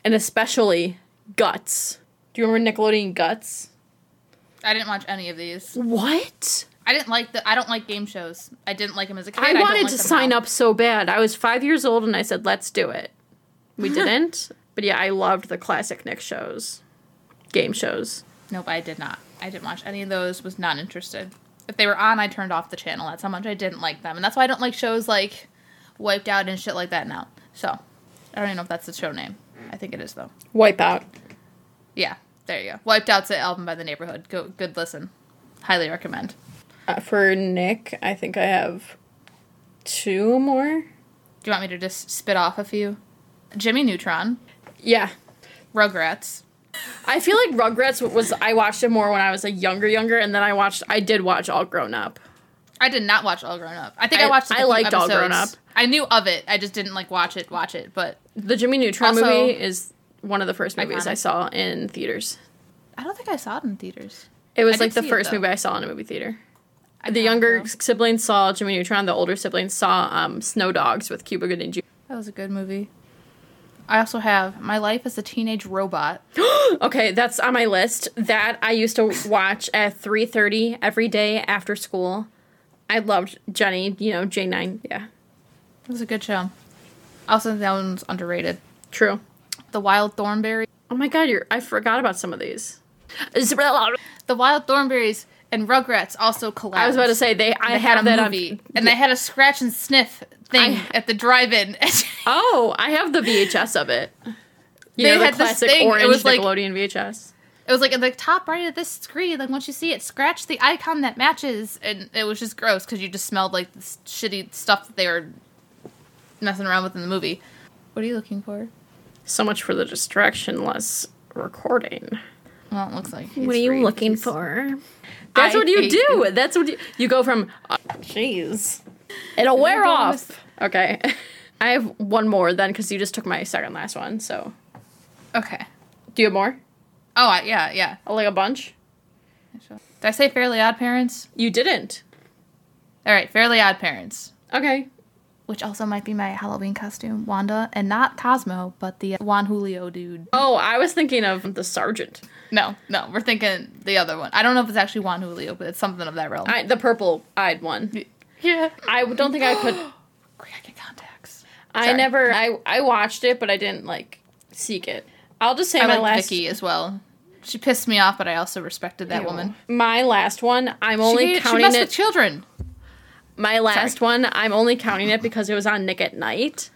and especially Guts. Do you remember Nickelodeon Guts? I didn't watch any of these. What? I didn't like the. I don't like game shows. I didn't like them as a kid. I wanted like to sign now. up so bad. I was five years old and I said, let's do it. We didn't. but yeah, I loved the classic Nick shows, game shows. Nope, I did not. I didn't watch any of those. Was not interested. If they were on, I turned off the channel. That's how much I didn't like them, and that's why I don't like shows like Wiped Out and shit like that now. So I don't even know if that's the show name. I think it is though. Wipeout. Yeah, there you go. Wiped Out's an album by the Neighborhood. Go, good listen. Highly recommend. Uh, for Nick, I think I have two more. Do you want me to just spit off a few? Jimmy Neutron, Yeah. Rugrats. I feel like Rugrats was I watched it more when I was a younger younger and then I watched I did watch All Grown Up. I did not watch All Grown Up. I think I, I- watched. Like, I liked All Grown. Up. I knew of it. I just didn't like watch it. Watch it, but The Jimmy Neutron Also- movie is one of the first movies I saw in theaters. I don't think I saw it in theaters. It was I like the see it, first movie I saw in a movie theater. I the don't younger know. siblings saw Jimmy Neutron. The older siblings saw um, Snow Dogs with Cuba Gooding Jr. That was a good movie. I also have My Life as a Teenage Robot. Okay, that's on my list. That I used to watch at three thirty every day after school. I loved Jenny. You know J nine. Yeah, It was a good show. I also think that one's underrated. true. The Wild Thornberry. Oh my god, you're. I forgot about some of these. The Wild Thornberries and Rugrats also collabed. I was about to say they. I they had a that movie, on. and they had a scratch and sniff thing I- at the drive-in. Oh, I have the VHS of it. You They know, the had this classic thing, it orange was like- Nickelodeon VHS. It was like at the top right of this screen. Like once you see it, scratch the icon that matches, and it was just gross because you just smelled like this shitty stuff that they were messing around with in the movie. What are you looking for? So much for the distractionless recording. Well, it looks like. he's What are you free. looking He's- for? That's I what you do. you. That's what you. You go from. Jeez. It'll wear off. with- Okay. I have one more then because you just took my second last one. So, Okay. do you have more? Oh I- yeah, yeah. Oh, Like a bunch? Did I say Fairly Odd Parents? You didn't. All right, Fairly Odd Parents, Okay. Which also might be my Halloween costume, Wanda, and not Cosmo, but the Juan Julio dude. Oh, I was thinking of the sergeant. No, no, we're thinking the other one. I don't know if it's actually Juan Julio, but it's something of that realm. I, the purple-eyed one. yeah. I don't think I could. Cricket contacts. I never. I I watched it, but I didn't like seek it. I'll just say I my last. Vicky as well. She pissed me off, but I also respected that Ew. woman. My last one. I'm only she, she counting messed it. with children. My last one, I'm only counting it because it was on Nick at Night.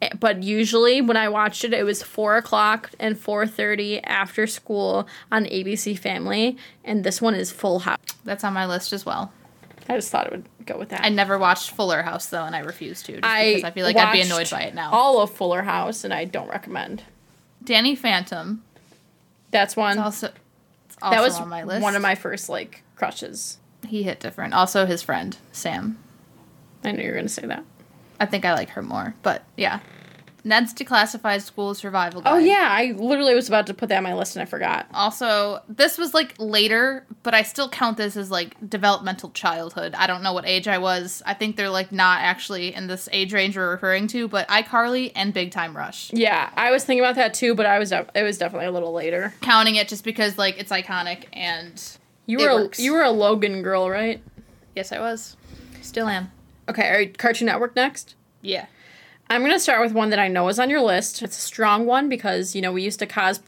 Eh, But usually when I watched it, it was four o'clock and four thirty after school on ABC Family, and this one is Full House. That's on my list as well. I just thought it would go with that. I never watched Fuller House though, and I refuse to just I because I feel like I'd be watched annoyed by it now. All of Fuller House, and I don't recommend. Danny Phantom. That's one. It's also, it's also that was on my list. one of my first like crushes. He hit different. Also, his friend Sam. I knew you were gonna say that. I think I like her more, but yeah. Ned's Declassified School Survival oh, Guide. Oh yeah, I literally was about to put that on my list and I forgot. Also, this was like later, but I still count this as like developmental childhood. I don't know what age I was. I think they're like not actually in this age range we're referring to, but iCarly and Big Time Rush. Yeah, I was thinking about that too, but I was def- it was definitely a little later. Counting it just because like it's iconic and You were a, you were a Logan girl, right? yes, I was. Still am. Okay, are you Cartoon Network next? Yeah. I'm gonna start with one that I know is on your list. It's a strong one because you know we used to cos,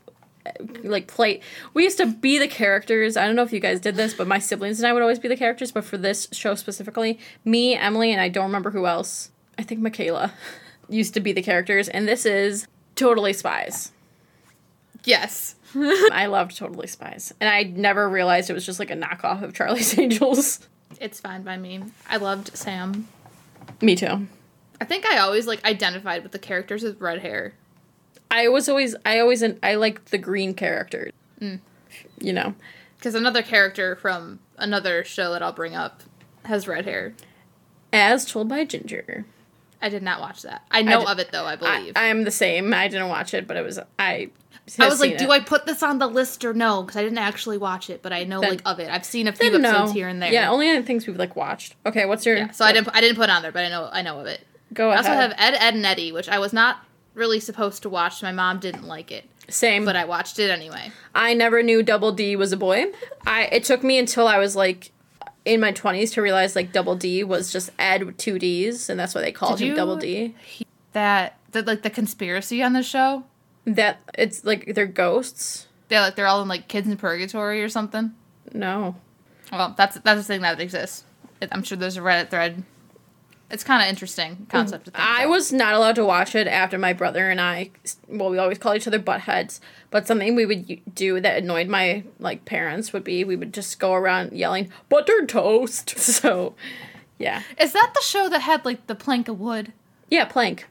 like play. We used to be the characters. I don't know if you guys did this, but my siblings and I would always be the characters. But for this show specifically, me, Emily, and I don't remember who else. I think Michaela used to be the characters, and this is Totally Spies. Yes. I loved Totally Spies, and I never realized it was just like a knockoff of Charlie's Angels. It's fine by me. I loved Sam. Me too. I think I always like identified with the characters with red hair. I was always, I always, I liked the green character. Mm. You know, Because another character from another show that I'll bring up has red hair. as told by Ginger. I did not watch that. I know did- of it though, I I, believe. I am the same. I didn't watch it, but it was I. I was like, do I put this on the list or no? Because I didn't actually watch it, but I know Then- like of it. I've seen a few episodes no. here and there. Yeah, only on things we've like watched. Okay, what's your? Yeah, so I didn't. I didn't put it on there, but I know. I know of it. go I ahead. also have Ed, Ed, and Eddy, which I was not really supposed to watch. My mom didn't like it, same, but I watched it anyway. I never knew Double D was a boy. I it took me until I was like in my twenties to realize like Double D was just Ed with two D's, and that's why they called Did him Double D. That the like the conspiracy on the show. That it's like they're ghosts. They're like they're all in like kids in purgatory or something. No, Well, that's that's a thing that exists. It, I'm sure there's a Reddit thread. It's kind of interesting concept. To think I about. was not allowed to watch it after my brother and I. Well, we always call each other butt heads, but something we would do that annoyed my like parents would be we would just go around yelling buttered toast. So, yeah, Is that the show that had like the plank of wood? yeah, plank.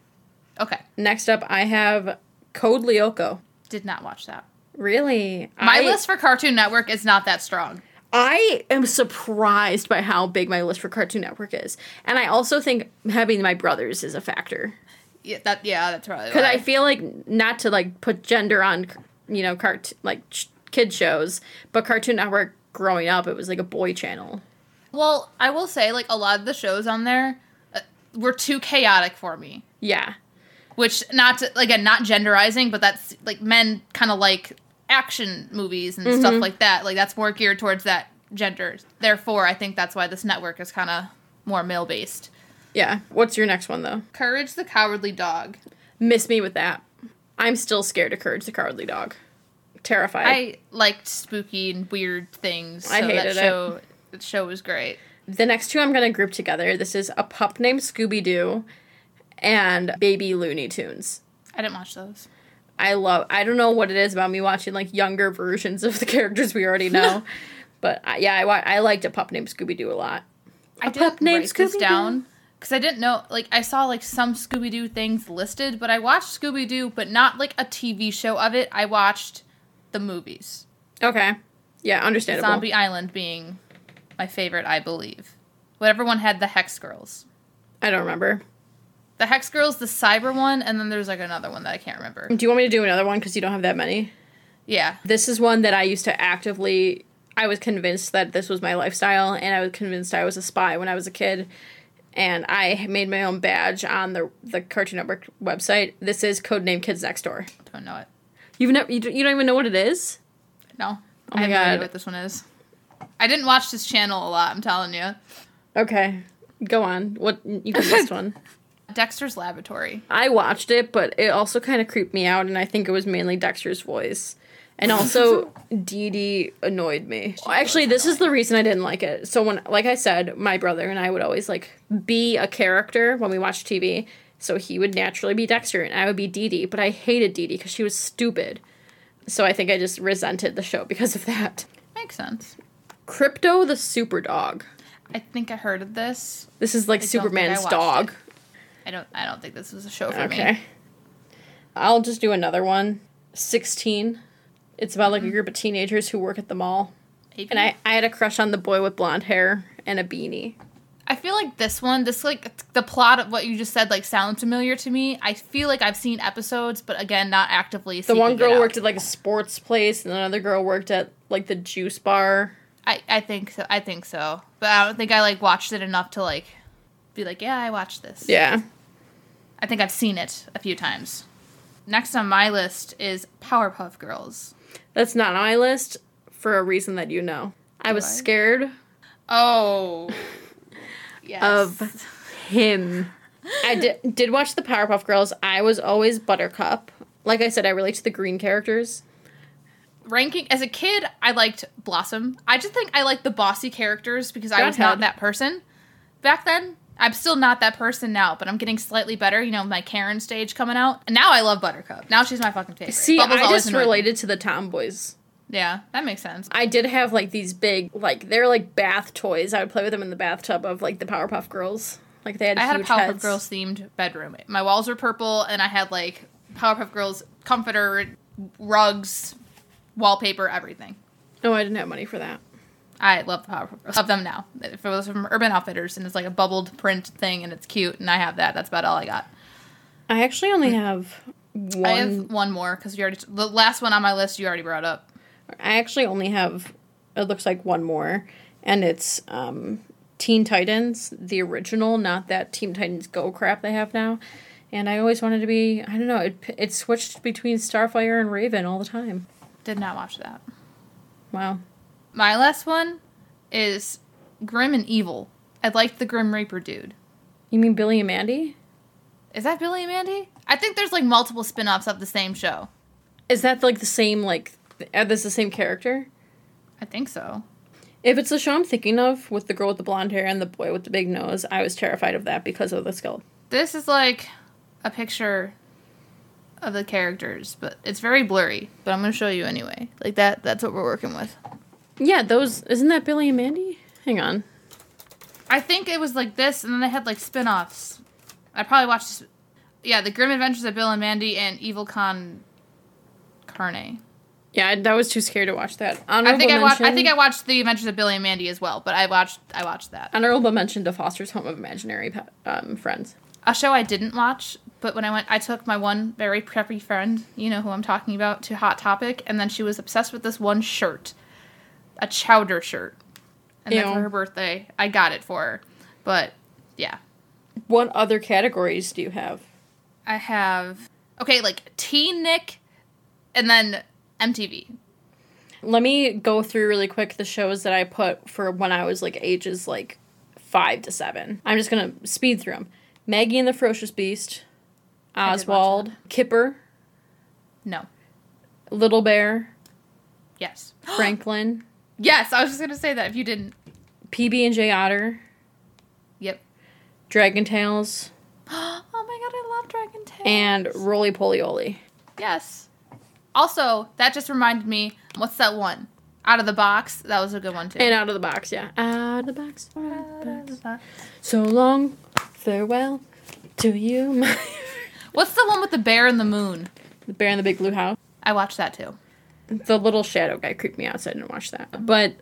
Okay, Next up, I have Code Lyoko. did not watch that. Really, My I, list for Cartoon Network is not that strong. I am surprised by how big my list for Cartoon Network is, and I also think having my brothers is a factor. Yeah, that yeah, that's probably because. I feel like not to like put gender on you know cart like sh- kid shows, but Cartoon Network growing up it was like a boy channel. well, I will say like a lot of the shows on there uh, were too chaotic for me. Yeah, Which not to, again not genderizing, but that's like men kind of like action movies and stuff mm-hmm. like that. Like that's more geared towards that gender. Therefore, I think that's why this network is kind of more male based. yeah. What's your next one though? Courage the Cowardly Dog. Miss me with that. I'm still scared of Courage the Cowardly Dog. terrified. I liked spooky and weird things. So I hated that it. show, That show was great. the next two I'm going to group together. This is a pup named Scooby Doo and Baby Looney Tunes. I didn't watch those. I love. I don't know what it is about me watching like younger versions of the characters we already know, but I, yeah, I wa- I liked a pup named Scooby Doo a lot. I A pup named Scooby-Doo? down because I didn't know. Like I saw like some Scooby Doo things listed, but I watched Scooby Doo, but not like a TV show of it. I watched the movies. Okay, yeah, understandable. Zombie Island being my favorite, I believe. Whatever one had the Hex Girls. I don't remember. The Hex Girls, the Cyber one, and then there's like another one that I can't remember. Do you want me to do another one because you don't have that many? Yeah. This is one that I used to actively. I was convinced that this was my lifestyle, and I was convinced I was a spy when I was a kid. And I made my own badge on the the Cartoon Network website. This is codename Kids Next Door. Don't know it. You've never you, don't- you don't even know what it is. No. Oh I my have no idea God. what this one is. I didn't watch this channel a lot, I'm telling you. Okay, go on. What you can this one? Dexter's Laboratory. I watched it, but it also kind of creeped me out, and I think it was mainly Dexter's voice. And also, Dee Dee annoyed me. Actually, this is the reason I didn't like it. So when, like I said, my brother and I would always like be a character when we watched TV. So he would naturally be Dexter, and I would be Dee Dee. But I hated Dee Dee because she was stupid. So I think I just resented the show because of that. Makes sense. Krypto the Super Dog. I think I heard of this. This is like I don't think I Superman's dog. it. I don't I don't think this was a show for Okay. me. I'll just do another one. 16. It's about like a mm-hmm. group of teenagers who work at the mall. And I, I had a crush on the boy with blonde hair and a beanie. I feel like this one, this like the plot of what you just said, like sounds familiar to me. I feel like I've seen episodes, but again, not actively. The one girl worked at like a sports place, and another girl worked at like the juice bar. I I think so. I think so, but I don't think I like watched it enough to like be like, yeah, I watched this. Yeah. I think I've seen it a few times. Next on my list is Powerpuff Girls. That's not on my list for a reason that you know. I was I? scared Oh, yes. of him. I did, did watch the Powerpuff Girls. I was always Buttercup. Like I said, I relate to the green characters. ranking as a kid i liked blossom i just think i like the bossy characters because i was not that person back then i'm still not that person now but i'm getting slightly better you know my karen stage coming out and now i love buttercup now she's my fucking favorite See, Bubbles I always just annoyed me. related to the tomboys. yeah that makes sense I did have like these big, like they're like bath toys. I would play with them in the bathtub of like the Powerpuff Girls. Like they had. i had a powerpuff heads. girls themed bedroom my walls were purple and i had like powerpuff girls comforter rugs wallpaper everything No, I didn't have money for that. I love the Powerpuff Girls. Of them now. If it was from Urban Outfitters and it's like a bubbled print thing and it's cute and I have that, that's about all I got. I actually only have one. I have one more because you already the last one on my list you already brought up. I actually only have. It looks like one more, and it's um, Teen Titans, the original, not that Teen Titans Go crap they have now. And I always wanted to be. I don't know. It it switched between Starfire and Raven all the time. Did not watch that. Wow. My last one is Grim and Evil. I liked the Grim Reaper dude. You mean Billy and Mandy? Is that Billy and Mandy? I think there's like multiple spin-offs of the same show. Is that like the same like? Are this the same character? I think so. If it's the show I'm thinking of with the girl with the blonde hair and the boy with the big nose, I was terrified of that because of the skull. This is like a picture of the characters, but it's very blurry. But I'm gonna show you anyway. Like that. That's what we're working with. Yeah, those isn't that Billy and Mandy? Hang on. I think it was like this, and then they had like spin-offs. I probably watched. Yeah, the Grim Adventures of Bill and Mandy and Evil Con Carne. Yeah, I, I was too scared to watch that. I Honorable think I watched. I think I watched the Adventures of Billy and Mandy as well, but I watched. I watched that. honorable mention to Foster's Home of Imaginary um, Friends. A show I didn't watch, but when I went, I took my one very preppy friend, you know who I'm talking about, to Hot Topic, and then she was obsessed with this one shirt, a chowder shirt, and then for her birthday, I got it for her. But yeah, What other categories do you have? I have okay, like Teen Nick, and then MTV. Let me go through really quick the shows that I put for when I was like ages like five to seven. I'm just gonna speed through them. Maggie and the Ferocious Beast, I did watch Oswald, Kipper, No, Little Bear, Yes. Franklin, Yes, I was just gonna say that if you didn't. PB and J Otter, Yep. Dragon Tales, oh my god, I love Dragon Tales. and Rolie Polie Olie. yes. Also, that just reminded me. What's that one? Out of the box. That was a good one too. And out of the box, yeah. Out of the box. out of the Out of the box. box. So long, farewell to you, my. What's the one with the bear and the moon? the Bear in the Big Blue House. I watched that too. The little shadow guy creeped me out, so I didn't watch that. But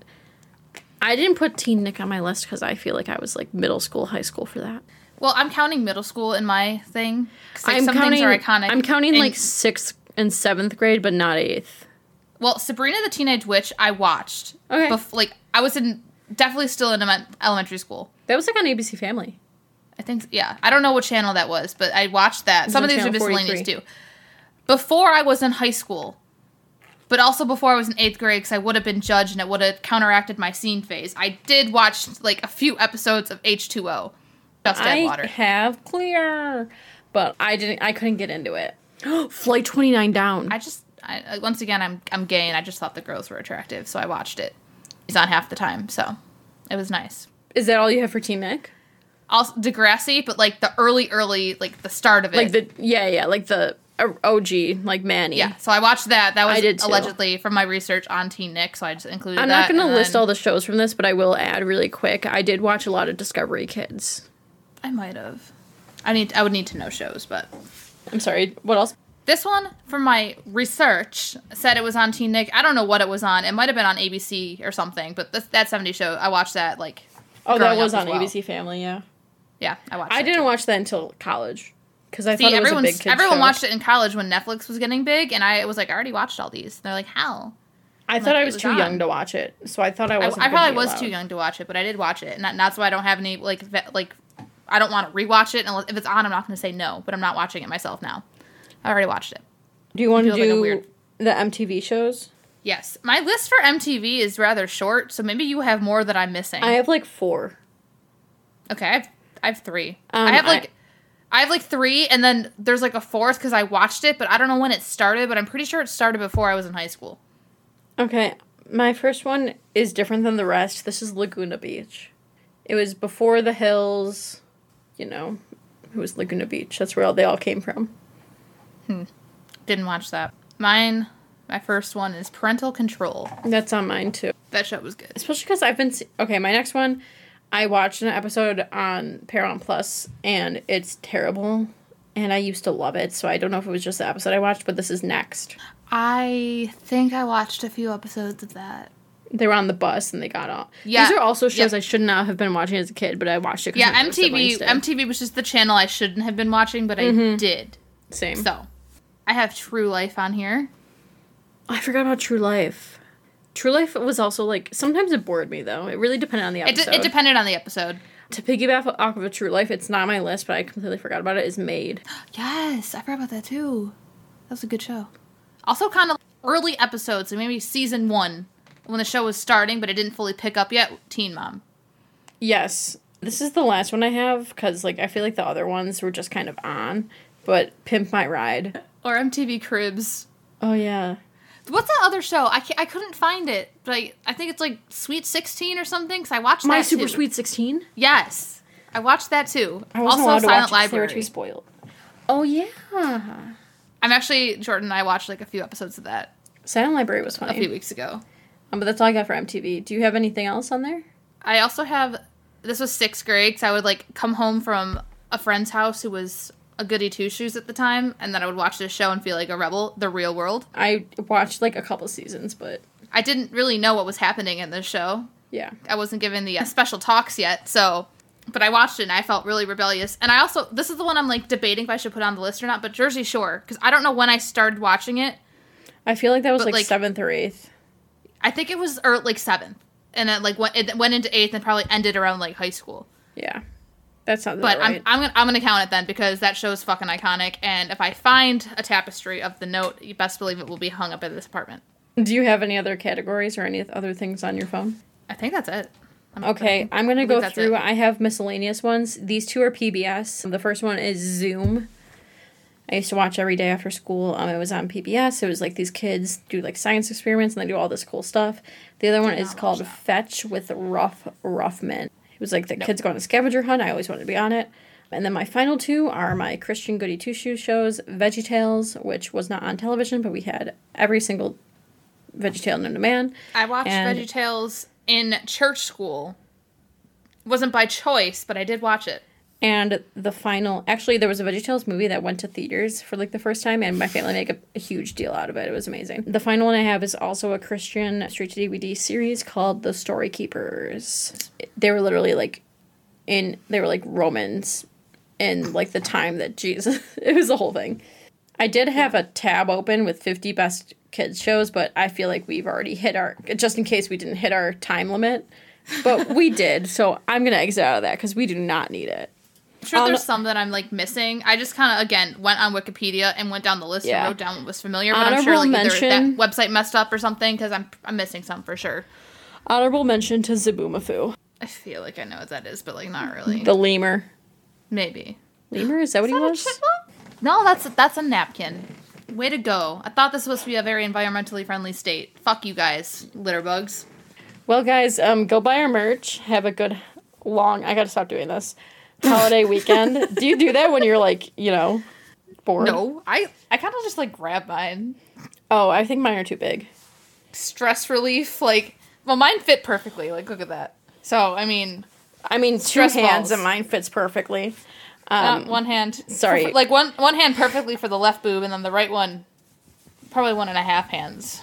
I didn't put Teen Nick on my list because I feel like I was like middle school, high school for that. Well, I'm counting middle school in my thing. like, I'm some counting. things are iconic. I'm counting and- like sixth and seventh grade, but not eighth. Well, Sabrina the Teenage Witch, I watched. Okay. Bef- like I was in definitely still in elementary school. That was like on ABC Family. I think yeah. I don't know what channel that was, but I watched that. Some of these are miscellaneous 43. too. Before I was in high school, but also before I was in eighth grade, because I would have been judged and it would have counteracted my scene phase. I did watch like a few episodes of H two O, Just Dead I Water. have clear, but I didn't. I couldn't get into it. Flight twenty nine down. I just I, I- once again I'm I'm gay and I just thought the girls were attractive, so I watched it. He's on half the time, so it was nice. Is that all you have for Teen Nick? Also Degrassi, but like the early early like the start of it. Like the yeah yeah like the OG like Manny. yeah, so I watched that. That was I did too. allegedly from my research on Teen Nick, so I just included I'm not going to list then- all the shows from this, but I will add really quick. I did watch a lot of Discovery Kids. I might have. I need. I would need to know shows, but I'm sorry. What else? this one from my research said it was on Teen Nick. I don't know what it was on. It might have been on ABC or something. But this, that 70 show, I watched that like. Oh, that was on well. ABC Family. Yeah, Yeah, I watched. I didn't too. watch that until college because I See, thought it was a big kid everyone show. watched it in college when Netflix was getting big, and I was like, I already watched all these. They're like, how? I thought like, I was was too on. young to watch it, so I thought I I, wasn't. I probably was allowed. too young to watch it, but I did watch it, and, that, and that's why I don't have any like ve- like. I don't want to rewatch it unless if it's on. I'm not going to say no, but I'm not watching it myself now. I already watched it. Do you want to feel like a do weird- the MTV shows? Yes, my list for MTV is rather short, so maybe you have more that I'm missing. I have like four. okay, I have I have three. Um, I have I- like. I have like three, and then there's like a fourth because I watched it, but I don't know when it started. But I'm pretty sure it started before I was in high school. Okay, my first one is different than the rest. This is Laguna Beach. It was before the hills. You know, it was Laguna Beach. That's where all, they all came from. Hmm. Didn't watch that. Mine, my first one is Parental Control. That's on mine too. That show was good. especially because I've been se- okay. My next one, I watched an episode on Paramount Plus, and it's terrible. And I used to love it, so I don't know if it was just the episode I watched, but this is next. I think I watched a few episodes of that. They were on the bus and they got off. Yeah. These are also shows Yep. I should not have been watching as a kid, but I watched it. Yeah, MTV. MTV was just the channel I shouldn't have been watching, but I Mm-hmm. did. Same. So, I have True Life on here. I forgot about True Life. True Life was also like sometimes it bored me though. It really depended on the It, episode. it depended on the episode. to piggyback off of a True Life, it's not on my list, but I completely forgot about it. Is Made. Yes, I forgot about that too. That was a good show. Also, kind of early episodes, so maybe season one when the show was starting, but it didn't fully pick up yet. Teen Mom. Yes. This is the last one I have because, like, I feel like the other ones were just kind of on. But Pimp My Ride. Or MTV Cribs. Oh, yeah. What's that other show? I, I couldn't find it, but I, I think it's like Sweet 16 or something, because I watched My that Super too. Sweet 16? Yes. I watched that too. I wasn't also, allowed to Silent watch it 'cause they were Library. spoiled. Oh, yeah. I'm actually, Jordan and I watched like a few episodes of that Silent Library was a few weeks ago. Um, but that's all I got for MTV. Do you have anything else on there? I also have, this was sixth grade, because I would like come home from a friend's house who was a goody two shoes at the time, and then I would watch this show and feel like a rebel, The Real World. I watched, like, a couple seasons, but I didn't really know what was happening in this show. yeah. I wasn't given the uh, special talks yet, so but I watched it and I felt really rebellious. And I also this is the one I'm like debating if I should put on the list or not, but Jersey Shore because I don't know when I started watching it. I feel like that was, But, like, like- seventh or eighth. I think it was or like 7th. And it like went it went into 8th and probably ended around like high school. Yeah. That sounds But right. I'm I'm gonna I'm gonna count it then because that show is fucking iconic and if I find a tapestry of the note, you best believe it will be hung up in this apartment. Do you have any other categories or any other things on your phone? I think that's it. I'm- Okay, I'm gonna go through. it. I have miscellaneous ones. These two are PBS. The first one is Zoom. I used to watch every day after school. Um, it was on PBS. It was like these kids do like science experiments and they do all this cool stuff. The other one is called that. Fetch with Ruff Ruffman. It was like the kids go on a scavenger hunt. I always wanted to be on it. And then my final two are my Christian Goody Two Shoes shows, VeggieTales, which was not on television, but we had every single Veggie VeggieTale known to man. I watched And- VeggieTales in church school. wasn't by choice, but I did watch it. And the final, actually, there was a VeggieTales movie that went to theaters for like the first time, and my family made a, a huge deal out of it. It was amazing. The final one I have is also a Christian straight to DVD series called The Story Keepers. They were literally like in, they were like Romans in like the time that Jesus, it was the whole thing. I did have a tab open with 50 best kids shows, but I feel like we've already hit our, just in case we didn't hit our time limit. But we did, so I'm gonna exit out of that because we do not need it. I'm sure On- there's some that I'm like missing. I just kind of again went on Wikipedia and went down the list Yeah. and wrote down what was familiar. But I'm sure Honorable like either mention- that website messed up or something because I'm I'm missing some for sure. Honorable mention to Zoboomafoo, I feel like I know what that is, but like not really. the lemur. Maybe. Lemur is that what he Is that was? No, that's that's a napkin. Way to go! I thought this was supposed to be a very environmentally friendly state. Fuck you guys, litter bugs. Well, guys, um, go buy our merch. Have a good long. I gotta stop doing this. Holiday weekend. do you do that when you're like, you know, bored? No, I I kind of just like grab mine. Oh, I think mine are too big. Stress relief, like well, mine fit perfectly. Like look at that. So I mean, I mean, two Stress hands balls. and mine fits perfectly. uh, Um, one hand. sorry. perf- like one one hand perfectly for the left boob, and then the right one, probably one and a half hands.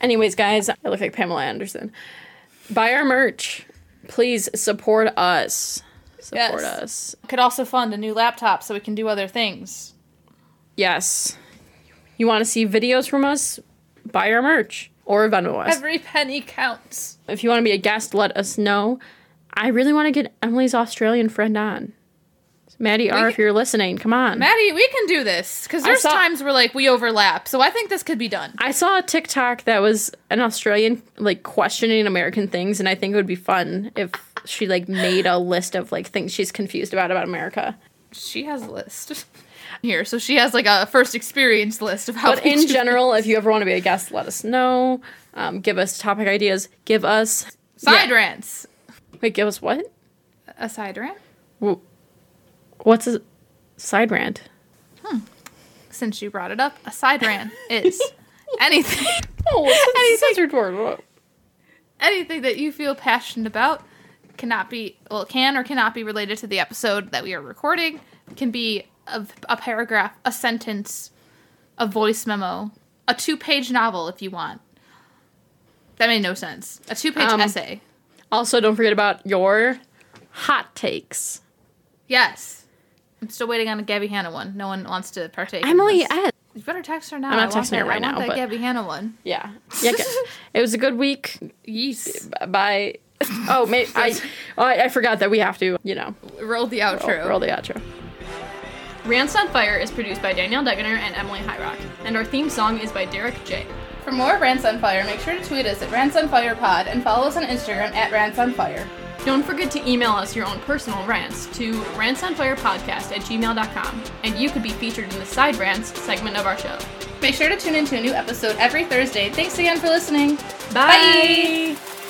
Anyways, guys, I look like Pamela Anderson. Buy our merch. Please support us. Support Yes. us. Could also fund a new laptop so we can do other things. Yes. You want to see videos from us? Buy our merch or Venmo us. Every penny counts. if you want to be a guest, let us know. I really want to get Emily's Australian friend on. Maddie R, if you're listening, come on. Maddie, we can do this because there's saw- times where like we overlap, so I think this could be done. I saw a TikTok that was an Australian like questioning American things, and I think it would be fun if she like made a list of like things she's confused about about America. She has a list here, so she has like a first experience list of how. But in general, if you ever want to be a guest, let us know. Um, give us topic ideas. Give us side yeah. rants. Wait, give us what? A side rant. What's a side rant? Hmm. Since you brought it up, a side rant is anything, Oh, it's a censored word. anything that you feel passionate about cannot be well, can or cannot be related to the episode that we are recording. Can be a, a paragraph, a sentence, a voice memo, a two-page novel if you want. That made no sense. A two-page Um, essay. Also, don't forget about your hot takes. Yes. I'm still waiting on a Gabby Hanna one. No one wants to partake. Emily. You better text her now. I'm not I texting her right I now, that but- Gabby Hanna one. Yeah. Yeah. it was a good week. Yes. Bye. Oh, maybe I, I. I forgot that we have to, you know, Roll the outro. roll, roll the outro. Rants on Fire is produced by Danielle Degener and Emily Highrock, and our theme song is by Derek J. For more Rants on Fire, make sure to tweet us at Rants on Fire Pod and follow us on Instagram at Rants on Fire. Don't forget to email us your own personal rants to rantsonfirepodcast at gmail.com, and you could be featured in the Side Rants segment of our show. Make sure to tune in to a new episode every Thursday. Thanks again for listening. Bye. Bye.